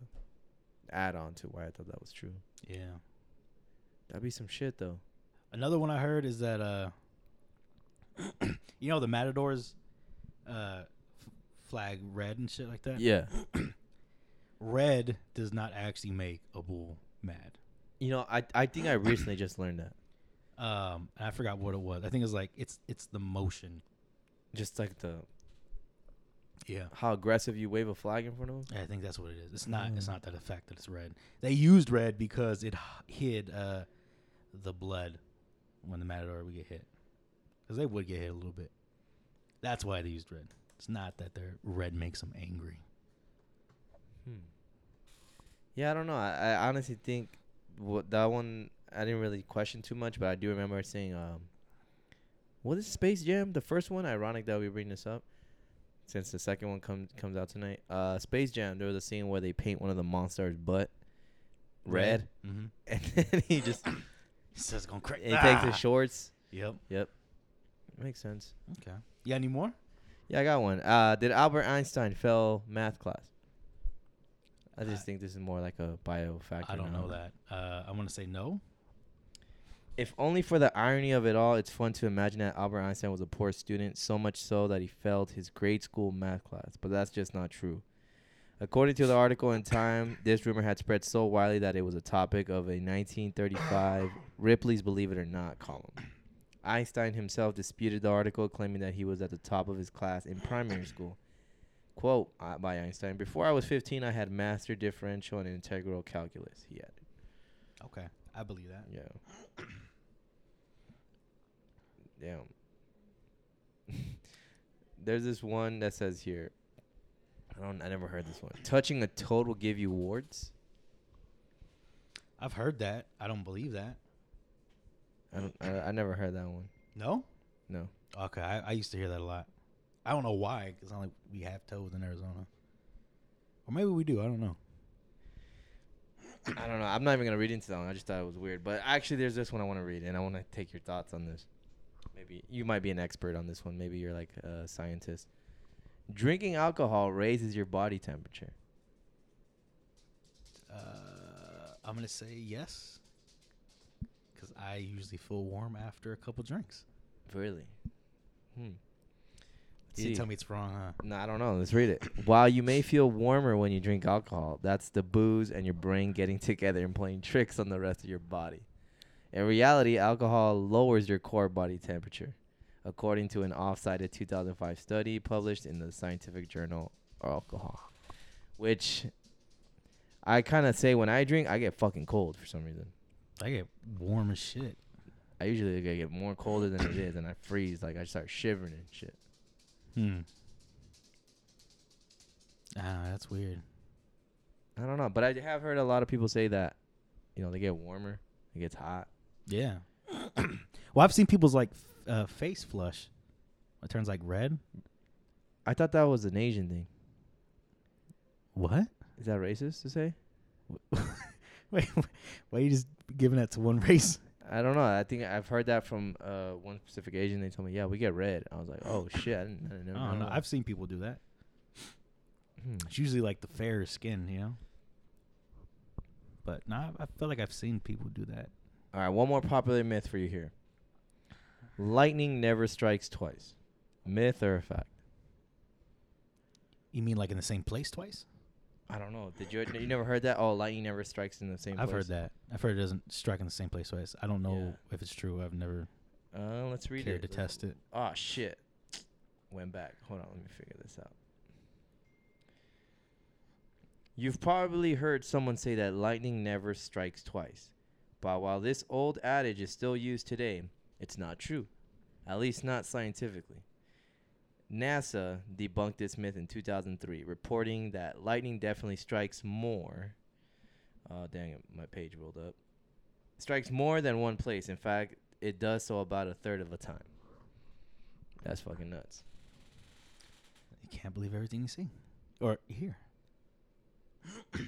add on to why I thought that was true. Yeah. That'd be some shit though. Another one I heard is that uh, you know the Matadors, uh, f- flag red and shit like that. Yeah. red does not actually make a bull mad. You know, I I think I recently just learned that. Um, and I forgot what it was. I think it's like it's it's the motion. Just like the Yeah. how aggressive you wave a flag in front of them. I think that's what it is. It's not. It's Mm. not that effect fact that it's red. They used red because it hid uh, the blood when the matador would get hit, because they would get hit a little bit. That's why they used red. It's not that their red makes them angry. Hmm. Yeah, I don't know. I, I honestly think what that one I didn't really question too much, but I do remember seeing um, "What is Space Jam?" The first one. Ironic that we bring this up, since the second one comes comes out tonight. Uh, Space Jam. There was a scene where they paint one of the monsters' butt red, Mm-hmm. and then he just He says going crazy. he takes his shorts. Yep. Yep, makes sense. Okay. You got any more? Yeah, I got one. Uh, did Albert Einstein fail math class? I just I- think this is more like a bio factor. I don't now. know that. Uh, I want to say no. If only for the irony of it all, it's fun to imagine that Albert Einstein was a poor student, so much so that he failed his grade school math class. But that's just not true. According to the article in Time, this rumor had spread so widely that it was a topic of a 1935 Ripley's Believe It or Not column. Einstein himself disputed the article, claiming that he was at the top of his class in primary school. Quote uh, by Einstein Before I was 15, I had master differential and integral calculus, he added. Okay. I believe that. Yeah. Damn. There's this one that says here. I don't. I never heard this one. Touching a toad will give you warts. I've heard that. I don't believe that. I don't. I, I never heard that one. No. No. Okay. I, I used to hear that a lot. I don't know why. 'cause it's not like we have toads in Arizona. Or maybe we do. I don't know. I don't know. I'm not even gonna read into that one. I just thought it was weird. But actually, there's this one I want to read, and I want to take your thoughts on this. Maybe you might be an expert on this one. Maybe you're like a scientist. Drinking alcohol raises your body temperature. Uh, I'm gonna say yes. Because I usually feel warm after a couple drinks. Really? Hmm. You tell me it's wrong, huh? No, I don't know. Let's read it. While you may feel warmer when you drink alcohol, that's the booze and your brain getting together and playing tricks on the rest of your body. In reality, alcohol lowers your core body temperature, according to an off-cited 2005 study published in the scientific journal Alcohol, which I kind of say when I drink, I get fucking cold for some reason. I get warm as shit. I usually get more colder than it is, and I freeze. Like I start shivering and shit. Hmm. Ah, that's weird. I don't know, but I have heard a lot of people say that, you know, they get warmer, it gets hot. Yeah. well, I've seen people's like f- uh, face flush. It turns like red. I thought that was an Asian thing. What? Is that racist to say? Wait, why are you just giving that to one race? I don't know. I think I've heard that from uh, one specific Asian. They told me, "Yeah, we get red." I was like, "Oh shit!" I didn't, I didn't I don't know. I've seen people do that. Hmm. It's usually like the fair skin, you know. But nah, I feel like I've seen people do that. All right, one more popular myth for you here. Lightning never strikes twice. Myth or fact? You mean like in the same place twice? I don't know. Did you you never heard that? Oh, lightning never strikes in the same place? I've place. heard that. I've heard it doesn't strike in the same place twice. I don't know Yeah. if it's true. I've never Uh, let's read cared it. to test it. Oh shit. Went back. Hold on, let me figure this out. You've probably heard someone say that lightning never strikes twice. But while this old adage is still used today, it's not true. At least not scientifically. NASA debunked this myth in 2003, reporting that lightning definitely strikes more. Oh, dang it, my page rolled up. Strikes more than one place. In fact, it does so about a third of the time. That's fucking nuts. You can't believe everything you see or hear.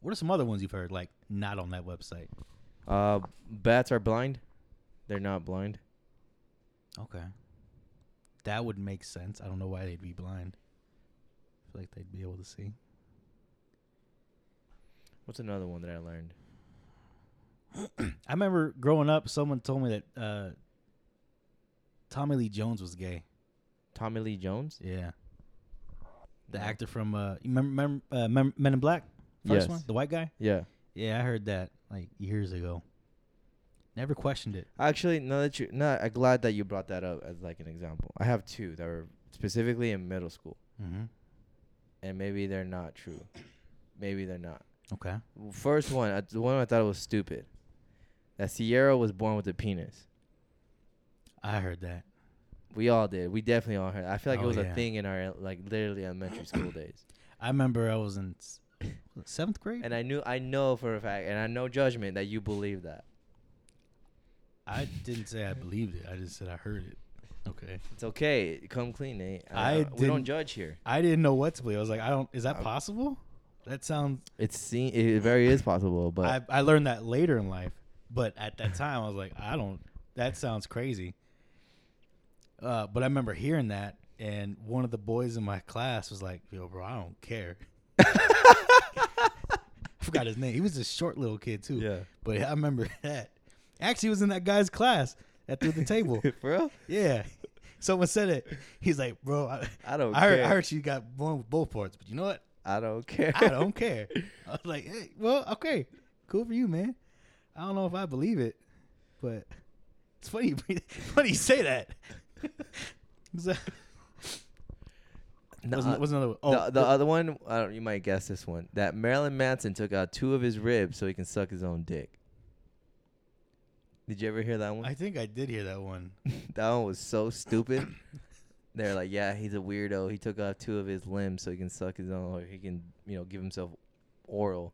what are some other ones you've heard, like not on that website? Uh, bats are blind. They're not blind. Okay. That would make sense. I don't know why they'd be blind. I feel like they'd be able to see. What's another one that I learned? I remember growing up, someone told me that uh, Tommy Lee Jones was gay. Tommy Lee Jones? Yeah. The No. actor from uh, you remember, remember uh, Men in Black? First Yes. one, the white guy. Yeah. Yeah, I heard that like years ago. Never questioned it. Actually, no, that you, no, I'm glad that you brought that up as like an example. I have two that were specifically in middle school, Mm-hmm. and maybe they're not true. Maybe they're not. Okay. First one, the one I thought was stupid. That Sierra was born with a penis. I heard that. We all did. We definitely all heard. I feel like it Oh, was yeah. a thing in our like literally elementary school days. I remember I was in it seventh grade. And I knew, I know for a fact, and I know judgment that you believe that. I didn't say I believed it. I just said I heard it. Okay. It's okay. Come clean, Nate. Uh, I we don't didn't- judge here. I didn't know what to believe. I was like, I don't. Is that possible? That sounds. It's seen. It very is possible, but I I learned that later in life, but at that time I was like, I don't. That sounds crazy. Uh, but I remember hearing that, and one of the boys in my class was like, "Yo, bro, I don't care." I forgot his name. He was a short little kid too. yeah. But I remember that. Actually, was in that guy's class at through the table. For real? Yeah. Someone said it. He's like, bro, I, I don't I heard, care. I heard you got born with both parts, but you know what? I don't care. I don't care. I was like, hey, well, okay, cool for you, man. I don't know if I believe it, but it's funny. you- funny you say that. That- No, was, uh, was another. Oh, the, the other one, you might guess this one. That Marilyn Manson took out two of his ribs so he can suck his own dick. Did you ever hear that one? I think I did hear that one. that one was so stupid. They're like, yeah, he's a weirdo. He took off two of his limbs so he can suck his own, or he can, you know, give himself oral.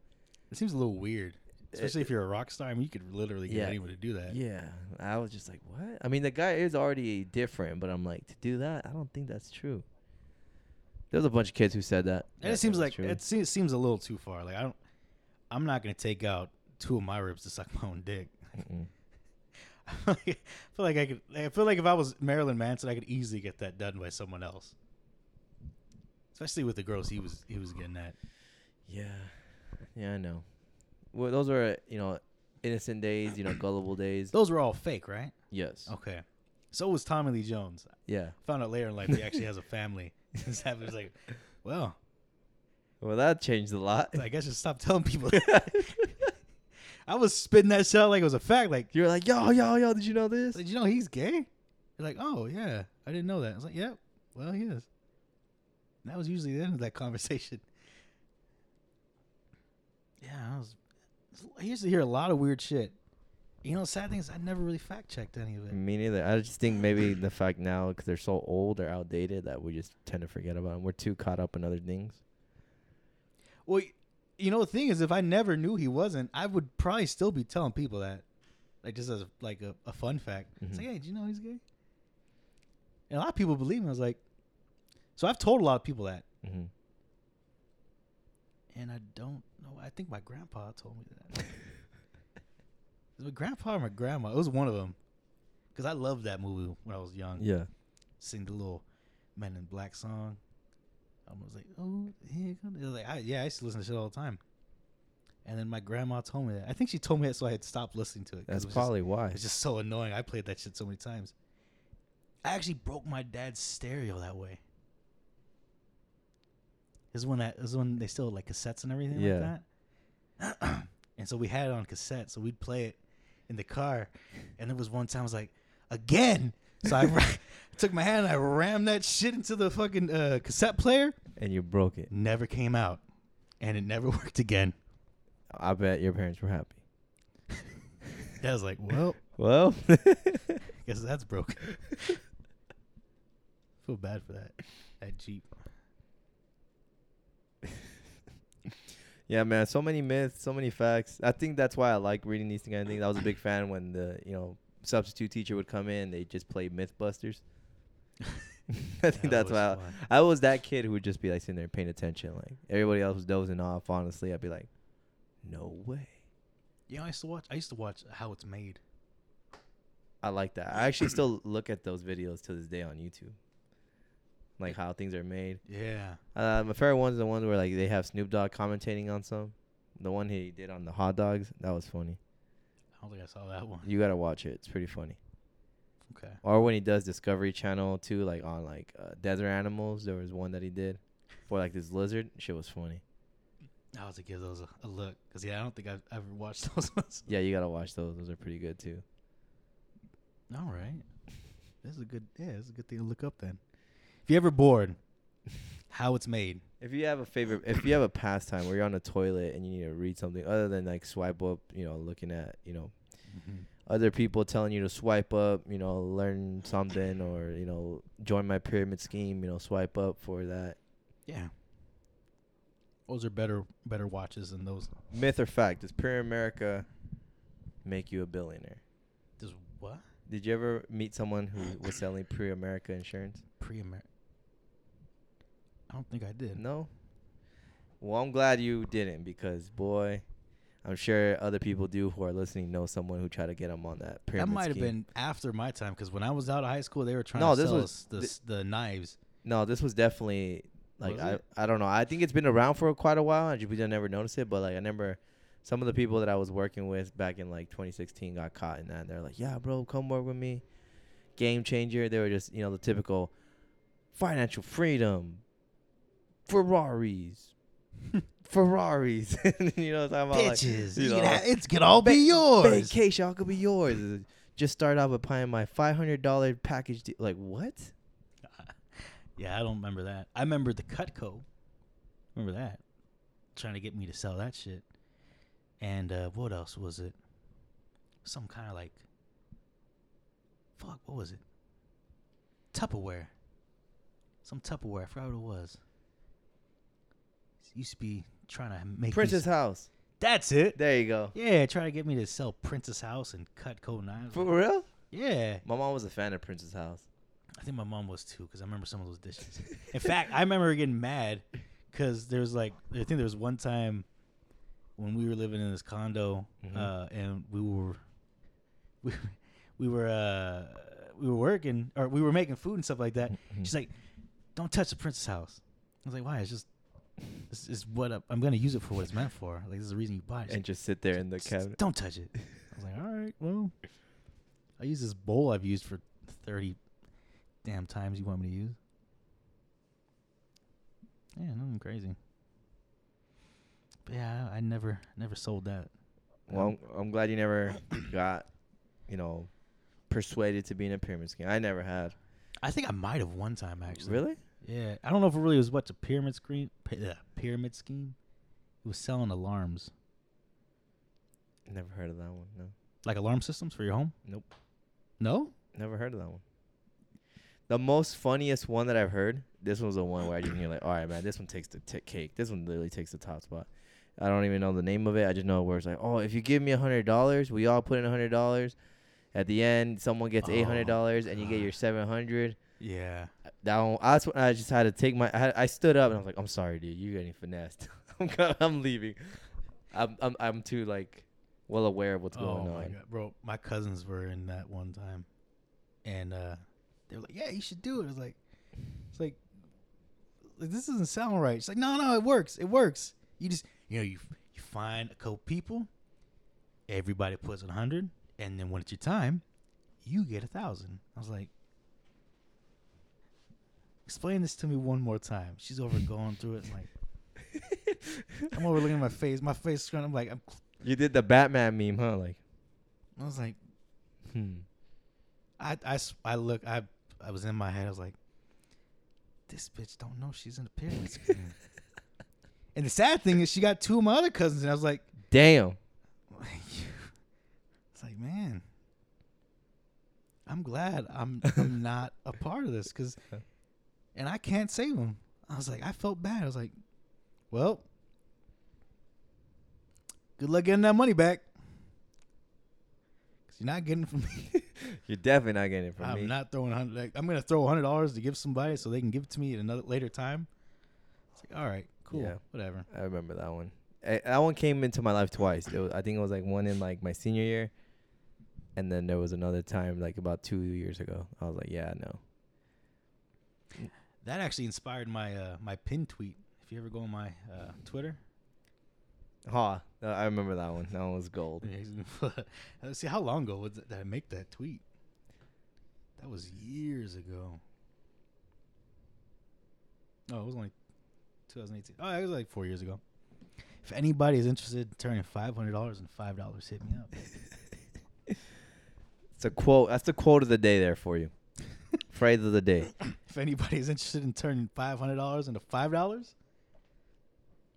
It seems a little weird, especially if you're a rock star. I mean, you could literally get Yeah. anyone to do that. Yeah, I was just like, what? I mean, the guy is already different, but I'm like, to do that, I don't think that's true. There's a bunch of kids who said that. And that it seems like true. it seems, seems a little too far. Like I don't, I'm not gonna take out two of my ribs to suck my own dick. Mm-mm. I feel like I could. I feel like if I was Marilyn Manson, I could easily get that done by someone else. Especially with the girls he was he was getting at. Yeah, yeah, I know. Well, those were you know innocent days, you know, gullible days. Those were all fake, right? Yes. Okay. So was Tommy Lee Jones. Yeah. Found out later in life he actually has a family. His family was like, well, Well, that changed a lot. I guess just stop telling people. I was spitting that shit out like it was a fact. Like, You're like, yo, yo, yo, did you know this? did you know he's gay? You're like, oh yeah, I didn't know that. I was like, yep, well he is. And that was usually the end of that conversation. Yeah, I was. I used to hear a lot of weird shit. You know, sad thing is I never really fact checked any of it. Me neither. I just think maybe the fact now, because they're so old or outdated, that we just tend to forget about them. We're too caught up in other things. Well, y- you know, the thing is, if I never knew he wasn't, I would probably still be telling people that, like just as like a, a fun fact. It's Mhm. like, hey, did you know he's gay? And a lot of people believe me. I was like, so I've told a lot of people that, hmm and I don't know. I think my grandpa told me that. Was my grandpa or my grandma? It was one of them, because I loved that movie when I was young. Yeah. Sing the little Men in Black song. I was like, oh, here comes. Like, I, yeah, I used to listen to shit all the time. And then my grandma told me that. I think she told me that so I had stopped listening to it. That's it probably why. It's just so annoying. I played that shit so many times. I actually broke my dad's stereo that way. This is when that is when they still had, like cassettes and everything Yeah. like that. and so we had it on cassette, so we'd play it in the car. And there was one time I was like, again. So I ra- took my hand and I rammed that shit into the fucking uh, cassette player. And you broke it. Never came out, and it never worked again. I bet your parents were happy. I was like, well, Well, guess that's broken. Feel bad for that. That Jeep. yeah, man. So many myths, so many facts. I think that's why I like reading these kind of things. I was a big fan when the you know substitute teacher would come in. They just play MythBusters. I think that's why I, I was that kid who would just be like sitting there paying attention. Like everybody else was dozing off. Honestly, I'd be like, no way. You know, I used to watch. I used to watch how it's made. I like that. I actually still look at those videos to this day on YouTube. Like how things are made. Yeah. Uh, my favorite one's are the one where like they have Snoop Dogg commentating on some. The one he did on the hot dogs, that was funny. I don't think I saw that one. You gotta watch it. It's pretty funny. Okay. Or when he does Discovery Channel too, like on like uh, desert animals. There was one that he did. for like this lizard. Shit was funny. I have to give those a, a look because yeah, I don't think I've ever watched those ones. Yeah, you gotta watch those. Those are pretty good too. All right, this is a good yeah, this is a good thing to look up then. If you ever bored, how it's made. If you have a favorite, if you have a pastime where you're on the toilet and you need to read something other than like swipe up, you know, looking at, you know, mm-hmm. other people telling you to swipe up, you know, learn something or, you know, join my pyramid scheme, you know, swipe up for that. Yeah, those are better better watches than those. Myth or fact, does Primerica make you a billionaire? Does what Did you ever meet someone who was selling Primerica insurance? pre Amer? I don't think I did. No. Well, I'm glad you didn't because boy, I'm sure other people do who are listening know someone who tried to get them on that That pyramid might have scheme. been after my time because when I was out of high school, they were trying No, to this sell was- us the thi- the knives. No, this was definitely like Was I it? I don't know. I think it's been around for quite a while. and We just never noticed it, but like I remember some of the people that I was working with back in like 2016 got caught in that. And they're like, "Yeah, bro, come work with me." Game changer. They were just you know the typical financial freedom, Ferraris, Ferraris. you know what I'm talking about? Like, Bitches, you you know, it's all be yours. Vacation, all could be yours. Just start out by buying my five hundred dollar package. De- like what? Yeah, I don't remember that. I remember the Cutco. Remember that? Trying to get me to sell that shit. And uh, what else was it? Some kind of like. Fuck, what was it? Tupperware. Some Tupperware. I forgot what it was. Used to be trying to make. Princess House. That's it. There you go. Yeah, trying to get me to sell Princess House and Cutco knives. For real? Yeah. My mom was a fan of Princess House. I think my mom was too because I remember some of those dishes. In fact, I remember getting mad because there was like I think there was one time when we were living in this condo Mhm. uh, and we were we we were uh, we were working or we were making food and stuff like that. Mm-hmm. She's like, "Don't touch the princess house." I was like, "Why? It's just this is what I- I'm gonna use it for. What it's meant for. Like this is the reason you buy it." And just sit there in the like, "S- s- cabinet. Don't touch it. I was like, "All right, well, I use this bowl I've used for thirty damn times. You want me to use?" Yeah, nothing crazy. But yeah, I never never sold that. Well, I'm, I'm glad you never got, you know, persuaded to be in a pyramid scheme. I never had. I think I might have one time actually. Really? Yeah, I don't know if it really was what a pyramid scheme. Pyramid scheme. It was selling alarms, Never heard of that one. No. like alarm systems for your home. Nope. No. Never heard of that one. The most funniest one that I've heard. This was the one where I just you're like, all right, man, this one takes the t- cake. This one literally takes the top spot. I don't even know the name of it. I just know where it's like, oh, if you give me a hundred dollars, we all put in a hundred dollars. At the end, someone gets eight hundred dollars, and you get ah. your seven hundred. Yeah. That one, that's when I just had to take my. I, had, I stood up and I was like, I'm sorry, dude, you're getting finessed. I'm I'm leaving. I'm I'm I'm too like well aware of what's oh going my on. god, bro! My cousins were in that one time, and uh, they were like, "Yeah, you should do it." It's like, it's like, like, this doesn't sound right. It's like, no, no, it works. It works. You just, you know, you you find a couple people, everybody puts a hundred, and then when it's your time, you get a thousand. I was like. Explain this to me one more time. She's over going through it. I'm like, I'm over looking at my face. My face is I'm like, I'm, You did the Batman meme, huh? Like, I was like, hmm. I, I, I look I I was in my head I was like this bitch don't know she's in the and the sad thing is she got two of my other cousins and I was like Damn. it's like man I'm glad I'm I'm not a part of this cuz and I can't save them. I was like I felt bad. I was like well good luck getting that money back. Cuz you're not getting it from me. You're definitely not getting it from me. I'm not throwing hundred. Like, I'm gonna throw hundred dollars to give somebody so they can give it to me at another later time. It's like, all right, cool, Yeah. whatever. I remember that one. I, that one came into my life twice. Was, I think it was like one in like my senior year, and then there was another time like about two years ago. I was like, yeah, no. That actually inspired my uh, my pin tweet. If you ever go on my uh, Twitter, Ha! uh, I remember that one. That one was gold. see how long ago was that I make that tweet. That was years ago. Oh, it was only 2018. Oh, it was like four years ago. If anybody is interested in turning five hundred dollars and five dollars, hit me up. It's a quote. That's the quote of the day there for you. Phrase of the day. if anybody is interested in turning five hundred dollars into five dollars,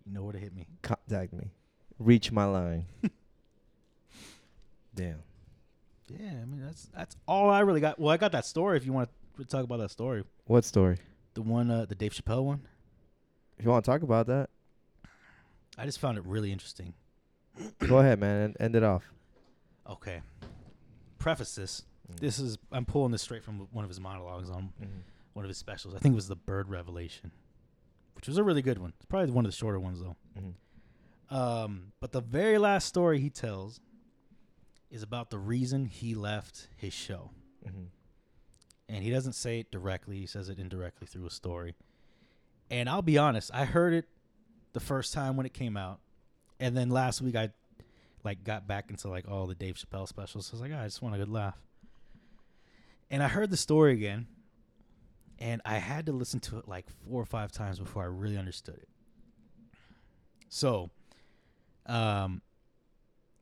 you know where to hit me. Contact me. Reach my line. Damn. Yeah, I mean that's that's all I really got. Well, I got that story. If you want to talk about that story, What story? the one, uh, the Dave Chappelle one, If you want to talk about that, I just found it really interesting. go ahead, man. and End it off. Okay, preface this. This is I'm pulling this straight from one of his monologues on one of his specials. I think it was the Bird Revelation, which was a really good one. It's probably one of the shorter ones though. Mhm. Um, but the very last story he tells is about the reason he left his show. Mhm. And he doesn't say it directly, he says it indirectly through a story. And I'll be honest, I heard it the first time when it came out. And then last week I like got back into like all the Dave Chappelle specials. So I was like, "Ah, I just want a good laugh. And I heard the story again. And I had to listen to it like four or five times before I really understood it. So, um,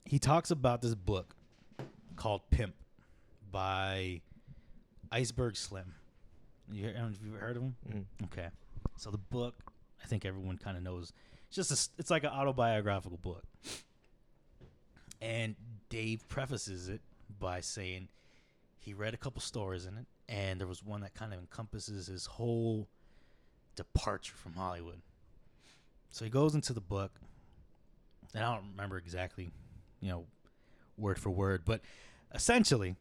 he talks about this book called Pimp by Iceberg Slim. You, know if you've heard of him? Mhm. Okay. So the book, I think everyone kind of knows. It's just a it's like an autobiographical book. And Dave prefaces it by saying he read a couple stories in it, and there was one that kind of encompasses his whole departure from Hollywood. So he goes into the book, and I don't remember exactly, you know, word for word, but essentially,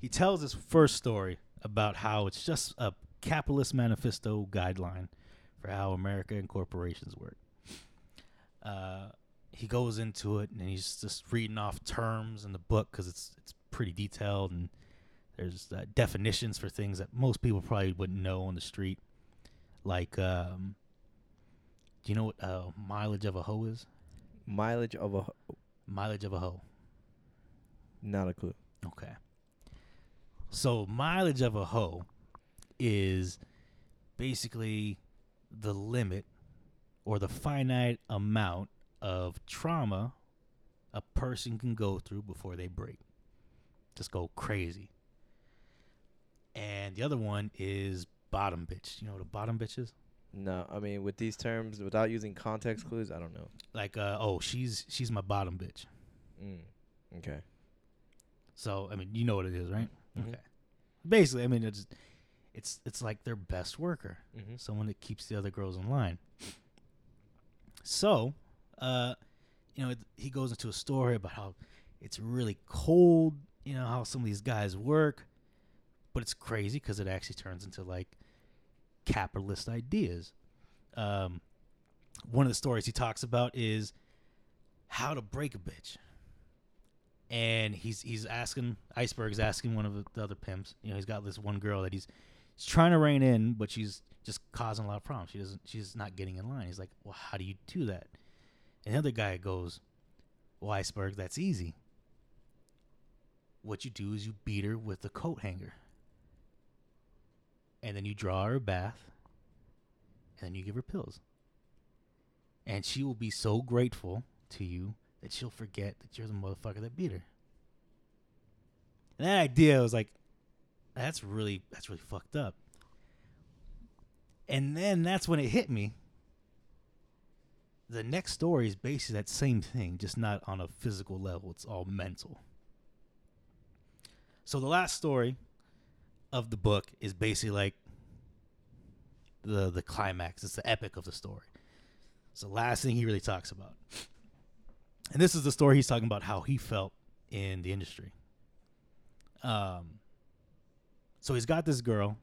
he tells his first story about how it's just a capitalist manifesto guideline for how America and corporations work. Uh, he goes into it and he's just reading off terms in the book because it's it's pretty detailed and there's uh, definitions for things that most people probably wouldn't know on the street, like um, do you know what uh, mileage of a hoe is? Mileage of a Mileage of a hoe. not a clue. Okay. So mileage of a hoe is basically the limit or the finite amount of trauma a person can go through before they break. Just go crazy. And the other one is bottom bitch. You know what a bottom bitch is? No, I mean with these terms, without using context clues, I don't know. Like uh oh, she's she's my bottom bitch. Mm. Okay. So I mean, you know what it is, right? Mhm. Okay. Basically, I mean it's it's it's like their best worker. Mm-hmm. someone that keeps the other girls in line. So, uh, you know, it, he goes into a story about how it's really cold, you know, how some of these guys work, but it's crazy because it actually turns into like capitalist ideas. Um, one of the stories he talks about is how to break a bitch. And he's he's asking Iceberg's asking one of the, the other pimps. You know, he's got this one girl that he's he's trying to rein in, but she's just causing a lot of problems. She doesn't. She's not getting in line. He's like, "Well, how do you do that?" And the other guy goes, "Well, iceberg, that's easy. What you do is you beat her with a coat hanger, and then you draw her a bath, and then you give her pills, and she will be so grateful to you that she'll forget that you're the motherfucker that beat her." And that idea was like, that's really that's really fucked up. And then that's when it hit me. The next story is basically that same thing, just not on a physical level. It's all mental. So the last story of the book is basically like the the climax. It's the epic of the story. It's the last thing he really talks about. And this is the story he's talking about how he felt in the industry. Um so he's got this girl,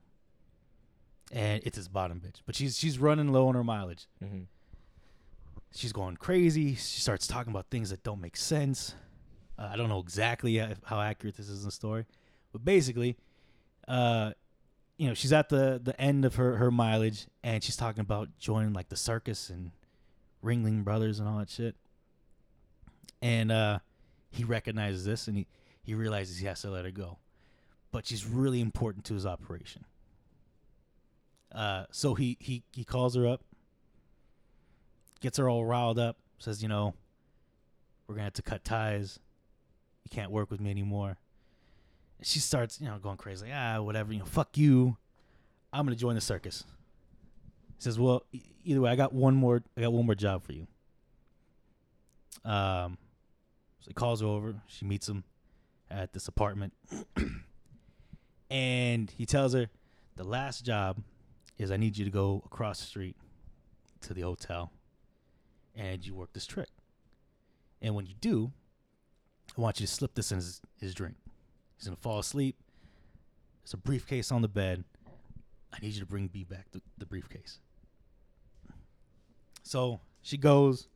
and it's his bottom bitch. But she's she's running low on her mileage. Mm-hmm. She's going crazy. She starts talking about things that don't make sense. Uh, I don't know exactly how, how accurate this is in the story, but basically, uh, you know, she's at the the end of her her mileage, and she's talking about joining like the circus and Ringling Brothers and all that shit. And uh, he recognizes this, and he he realizes he has to let her go but she's really important to his operation. Uh, so he, he he calls her up, gets her all riled up. Says, you know, we're gonna have to cut ties. You can't work with me anymore. And she starts, you know, going crazy. Like, ah, whatever. You know, fuck you. I'm gonna join the circus. He says, well, e- either way, I got one more. I got one more job for you. Um, so he calls her over. She meets him at this apartment, and he tells her, the last job is I need you to go across the street to the hotel, and you work this trick. And when you do, I want you to slip this in his, his drink. He's gonna fall asleep. There's a briefcase on the bed. I need you to bring B back the, the briefcase. So she goes,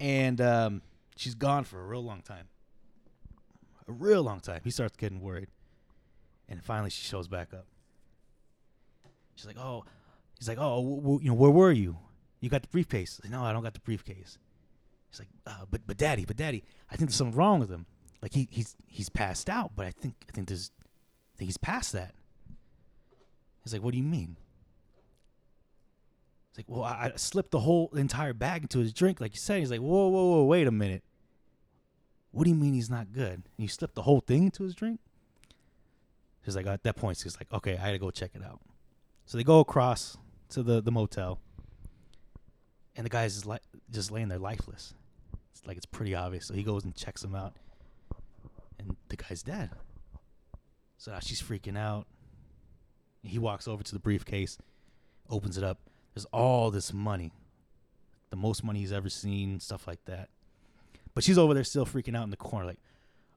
and um, she's gone for a real long time. A real long time. He starts getting worried, and finally she shows back up. She's like, "Oh," he's like, "Oh, w- w- you know, where were you? You got the briefcase?" Like, no, I don't got the briefcase. He's like, uh, "But, but, daddy, but, daddy, I think there's something wrong with him. Like he, he's, he's passed out. But I think, I think there's, I think he's past that." He's like, "What do you mean?" He's like, "Well, I, I slipped the whole entire bag into his drink, like you said." He's like, "Whoa, whoa, whoa, wait a minute. What do you mean he's not good? And you slipped the whole thing into his drink?" He's like, at that point, he's like, "Okay, I gotta go check it out." So they go across to the the motel, and the guy's just just laying there lifeless. It's like it's pretty obvious. So he goes and checks him out, and the guy's dead. So now she's freaking out. He walks over to the briefcase, opens it up. There's all this money, the most money he's ever seen, stuff like that. But she's over there still freaking out in the corner, like,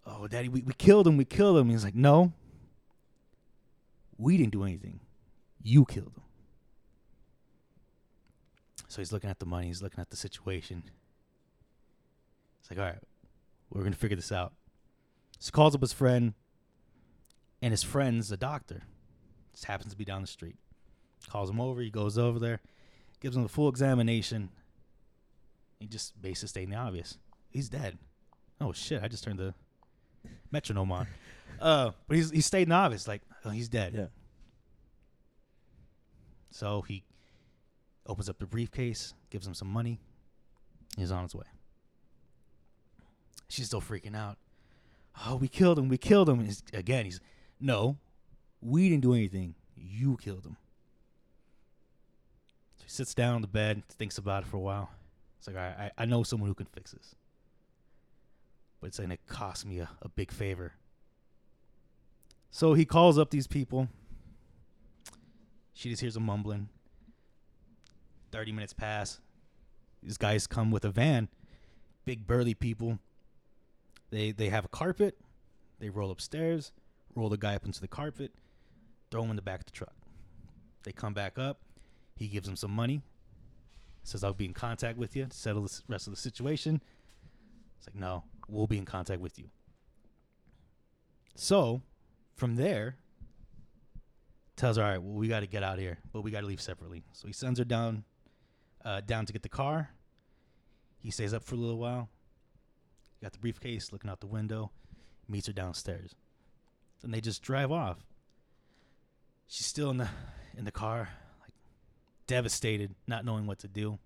"Oh, daddy, we, we killed him. We killed him." He's like, "No, we didn't do anything. You killed him." So he's looking at the money. He's looking at the situation. It's like, all right, we're gonna figure this out. So he calls up his friend, and his friend's a doctor. Just happens to be down the street. Calls him over. He goes over there, gives him the full examination. He just basically stating the obvious. He's dead. Oh shit! I just turned the metronome on. Uh, but he's he's stating the obvious. Like, oh, he's dead. Yeah. So he opens up the briefcase, gives him some money. He's on his way. She's still freaking out. Oh, we killed him. We killed him. He's, again, he's, no, we didn't do anything. You killed him. She sits down on the bed, and thinks about it for a while. It's like, I, I know someone who can fix this. But it's going to cost me a, a big favor. So he calls up these people. She just hears a mumbling. 30 minutes pass. These guys come with a van. Big burly people. They they have a carpet. They roll upstairs, roll the guy up into the carpet, throw him in the back of the truck. They come back up. He gives them some money. Says I'll be in contact with you to settle the rest of the situation. It's like no, we'll be in contact with you. So, from there, tells her, all right, well, we got to get out here, but we got to leave separately. So he sends her down, uh, down to get the car. He stays up for a little while. Got the briefcase, looking out the window. Meets her downstairs. Then they just drive off. She's still in the in the car, like devastated, not knowing what to do.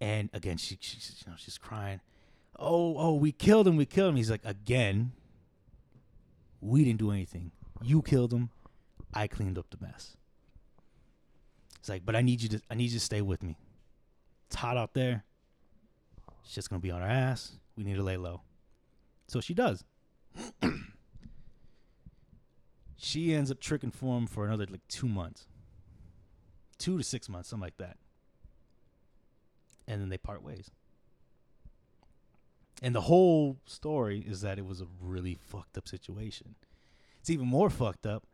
And again, she she's you know she's crying. Oh, oh, we killed him. We killed him. He's like, again, we didn't do anything. You killed him. I cleaned up the mess. It's like, but I need you to I need you to stay with me. It's hot out there. It's just gonna be on our ass. We need to lay low. So she does. she ends up tricking for him for another like two months. Two to six months, something like that. And then they part ways. And the whole story is that it was a really fucked up situation. It's even more fucked up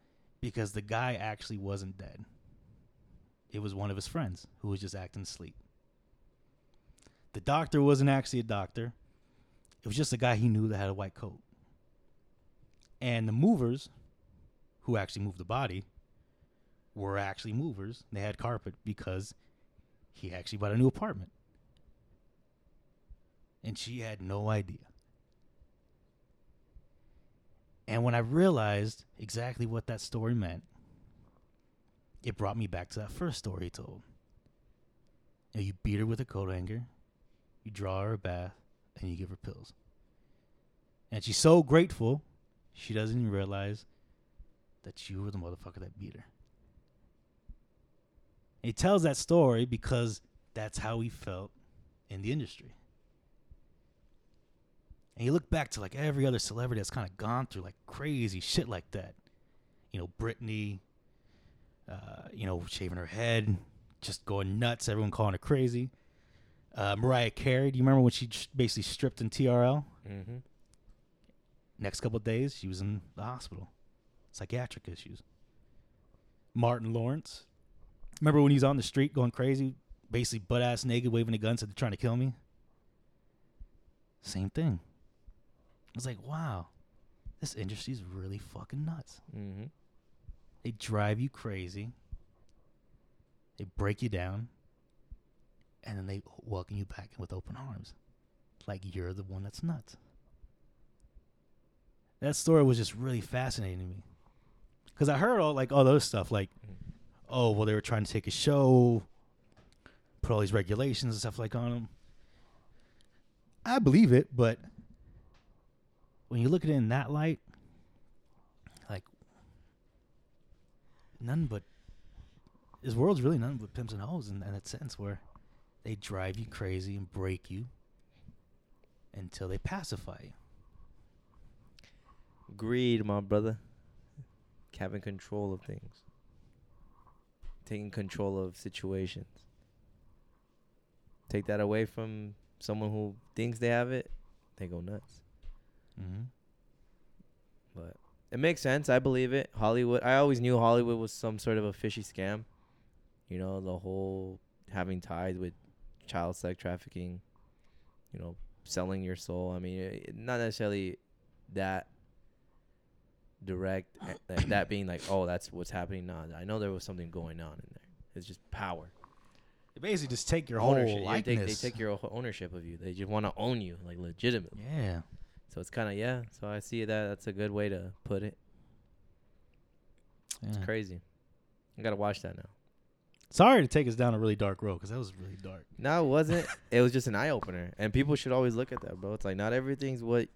because the guy actually wasn't dead. It was one of his friends who was just acting asleep. The doctor wasn't actually a doctor. It was just a guy he knew that had a white coat. And the movers, who actually moved the body, were actually movers. They had carpet because he actually bought a new apartment. And she had no idea. And when I realized exactly what that story meant, it brought me back to that first story he told. You, know, you beat her with a coat hanger, you draw her a bath, and you give her pills. And she's so grateful, she doesn't even realize that you were the motherfucker that beat her. And he tells that story because that's how he felt in the industry. And you look back to like every other celebrity that's kind of gone through like crazy shit like that. You know, Britney, uh, you know, shaving her head, just going nuts, everyone calling her crazy. Uh, Mariah Carey, do you remember when she basically stripped in TRL? Mm-hmm. Next couple of days, she was in the hospital, psychiatric issues. Martin Lawrence, remember when he was on the street going crazy, basically butt ass naked, waving a gun, said they're trying to kill me? Same thing. I was like, wow, this industry's really fucking nuts. Mm-hmm. They drive you crazy. They break you down. And then they welcome you back in with open arms. Like you're the one that's nuts. That story was just really fascinating to me. Because I heard all like all those stuff, like, mm. oh, well, they were trying to take a show, put all these regulations and stuff like on them. I believe it, but when you look at it in that light, like none but his world's really none but pimps and hoes in, in that sense where they drive you crazy and break you until they pacify you. Greed, my brother. Having control of things. Taking control of situations. Take that away from someone who thinks they have it, they go nuts. Mm-hmm. But it makes sense. I believe it. Hollywood. I always knew Hollywood was some sort of a fishy scam. You know, the whole having ties with child sex trafficking. You know, selling your soul. I mean, it, not necessarily that direct. that being like, oh, that's what's happening now. I know there was something going on in there. It's just power. They basically just take your ownership. whole Yeah, they, they take your ownership of you. They just want to own you, like legitimately. yeah. So it's kind of yeah. So I see that. That's a good way to put it. yeah. It's crazy. I gotta watch that now. Sorry to take us down a really dark road because that was really dark. No, it wasn't. it was just an eye opener, and people should always look at that, bro. It's like not everything's what,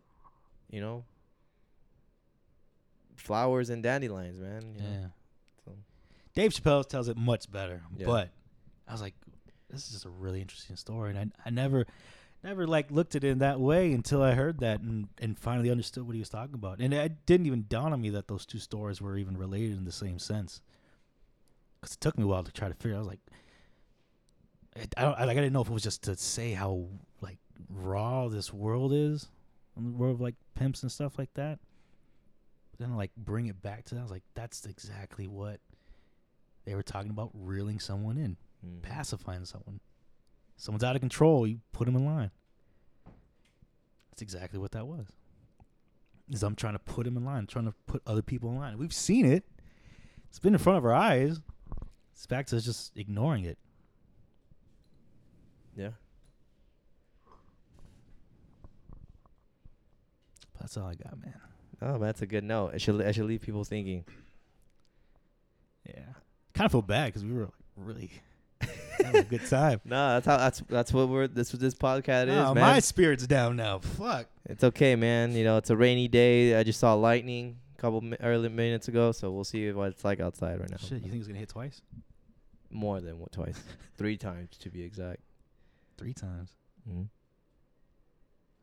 you know. Flowers and dandelions, man. You know? Yeah. So. Dave Chappelle tells it much better, Yeah. but I was like, this is just a really interesting story, and I, I never, never like looked at it in that way until I heard that and and finally understood what he was talking about, and it didn't even dawn on me that those two stories were even related in the same sense. Because it took me a while to try to figure. I was like, I, I don't, I, like I didn't know if it was just to say how like raw this world is, the world of like pimps and stuff like that. But then like bring it back to that, I was like, that's exactly what they were talking about reeling someone in, Mhm. pacifying someone. Someone's out of control, you put them in line. That's exactly what that was. Is I'm trying to put him in line, trying to put other people in line. We've seen it. It's been in front of our eyes. It's back to just ignoring it. Yeah. That's all I got, man. Oh, that's a good note. I should I should leave people thinking. Yeah. Kind of feel bad because we were like really a good time. No, that's how that's that's what we're this what this podcast is, man. my spirit's down now. Fuck. It's okay, man. You know, it's a rainy day. I just saw lightning a couple mi- early minutes ago, so we'll see what it's like outside right now. Shit, you think it's gonna hit twice? More than what twice, three times to be exact. Three times. hmm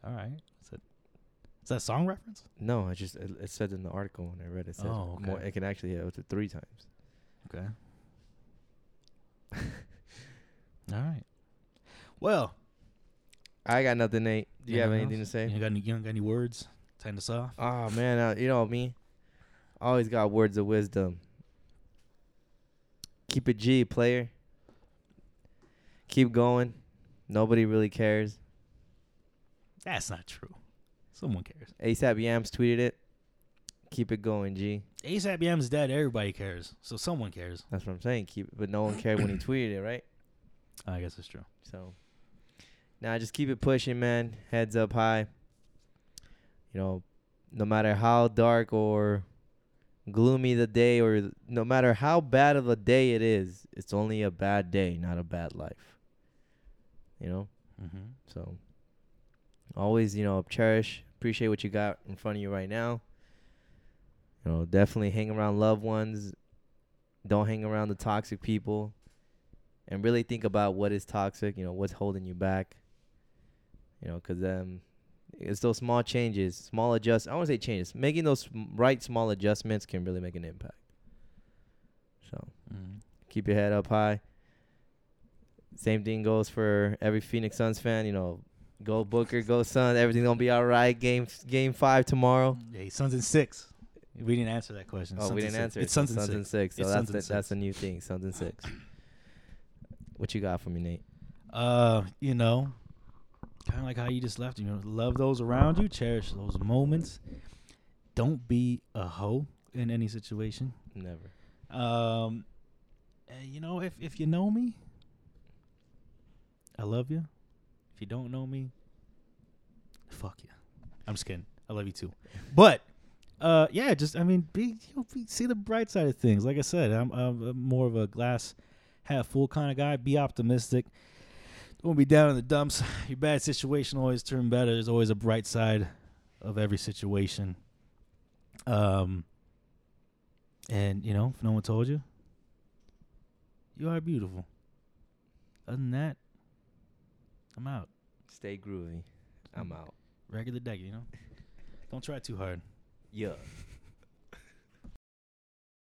All right. Is that is that a song reference? No, I just it, it said in the article when I read it. it said Oh, more. okay. It can actually hit up to three times. Okay. All right. Well, I got nothing, Nate. Do you have Anything anything to say? you got any, you don't got any words? to end us off. Oh man, uh, you know me. I always got words of wisdom. Keep it G, player. Keep going. Nobody really cares. That's not true. Someone cares. ASAP Yams tweeted it. Keep it going, G. ASAP Yam's dead. Everybody cares. So someone cares. That's what I'm saying. Keep, but no one cared when he tweeted it, right? I guess it's true. So, now just keep it pushing, man. Heads up high. You know, no matter how dark or gloomy the day or no matter how bad of a day it is, it's only a bad day, not a bad life. You know? Mm-hmm. So always, you know, cherish, appreciate what you got in front of you right now. You know, definitely hang around loved ones. Don't hang around the toxic people. And really think about what is toxic, you know, what's holding you back. You know, 'cause um it's those small changes, small adjust. I want to say changes. Making those right small adjustments can really make an impact. So, Mm-hmm. keep your head up high. Same thing goes for every Phoenix Suns fan. You know, go Booker, go Suns. Everything's gonna be all right. Game Game Five tomorrow. Yeah, Suns in six. We didn't answer that question. Oh, Suns we didn't answer. It's it. Suns, Suns in and six. six. So It's that's Suns in the, that's a new thing. Suns and six. What you got for me, Nate? Uh, you know, kind of like how you just left. You know, love those around you, cherish those moments. Don't be a hoe in any situation. Never. Um, and you know, if if you know me, I love you. If you don't know me, fuck you. I'm just kidding. I love you too. But uh, yeah, just I mean, be, you know, be see the bright side of things. Like I said, I'm, I'm, I'm more of a glass half full kind of guy. Be optimistic. Don't be down in the dumps. Your bad situation always turn better. There's always a bright side of every situation. Um, and you know, if no one told you, you are beautiful. Other than that, I'm out. Stay groovy. I'm out. Regular deck, you know. Don't try too hard. Yeah.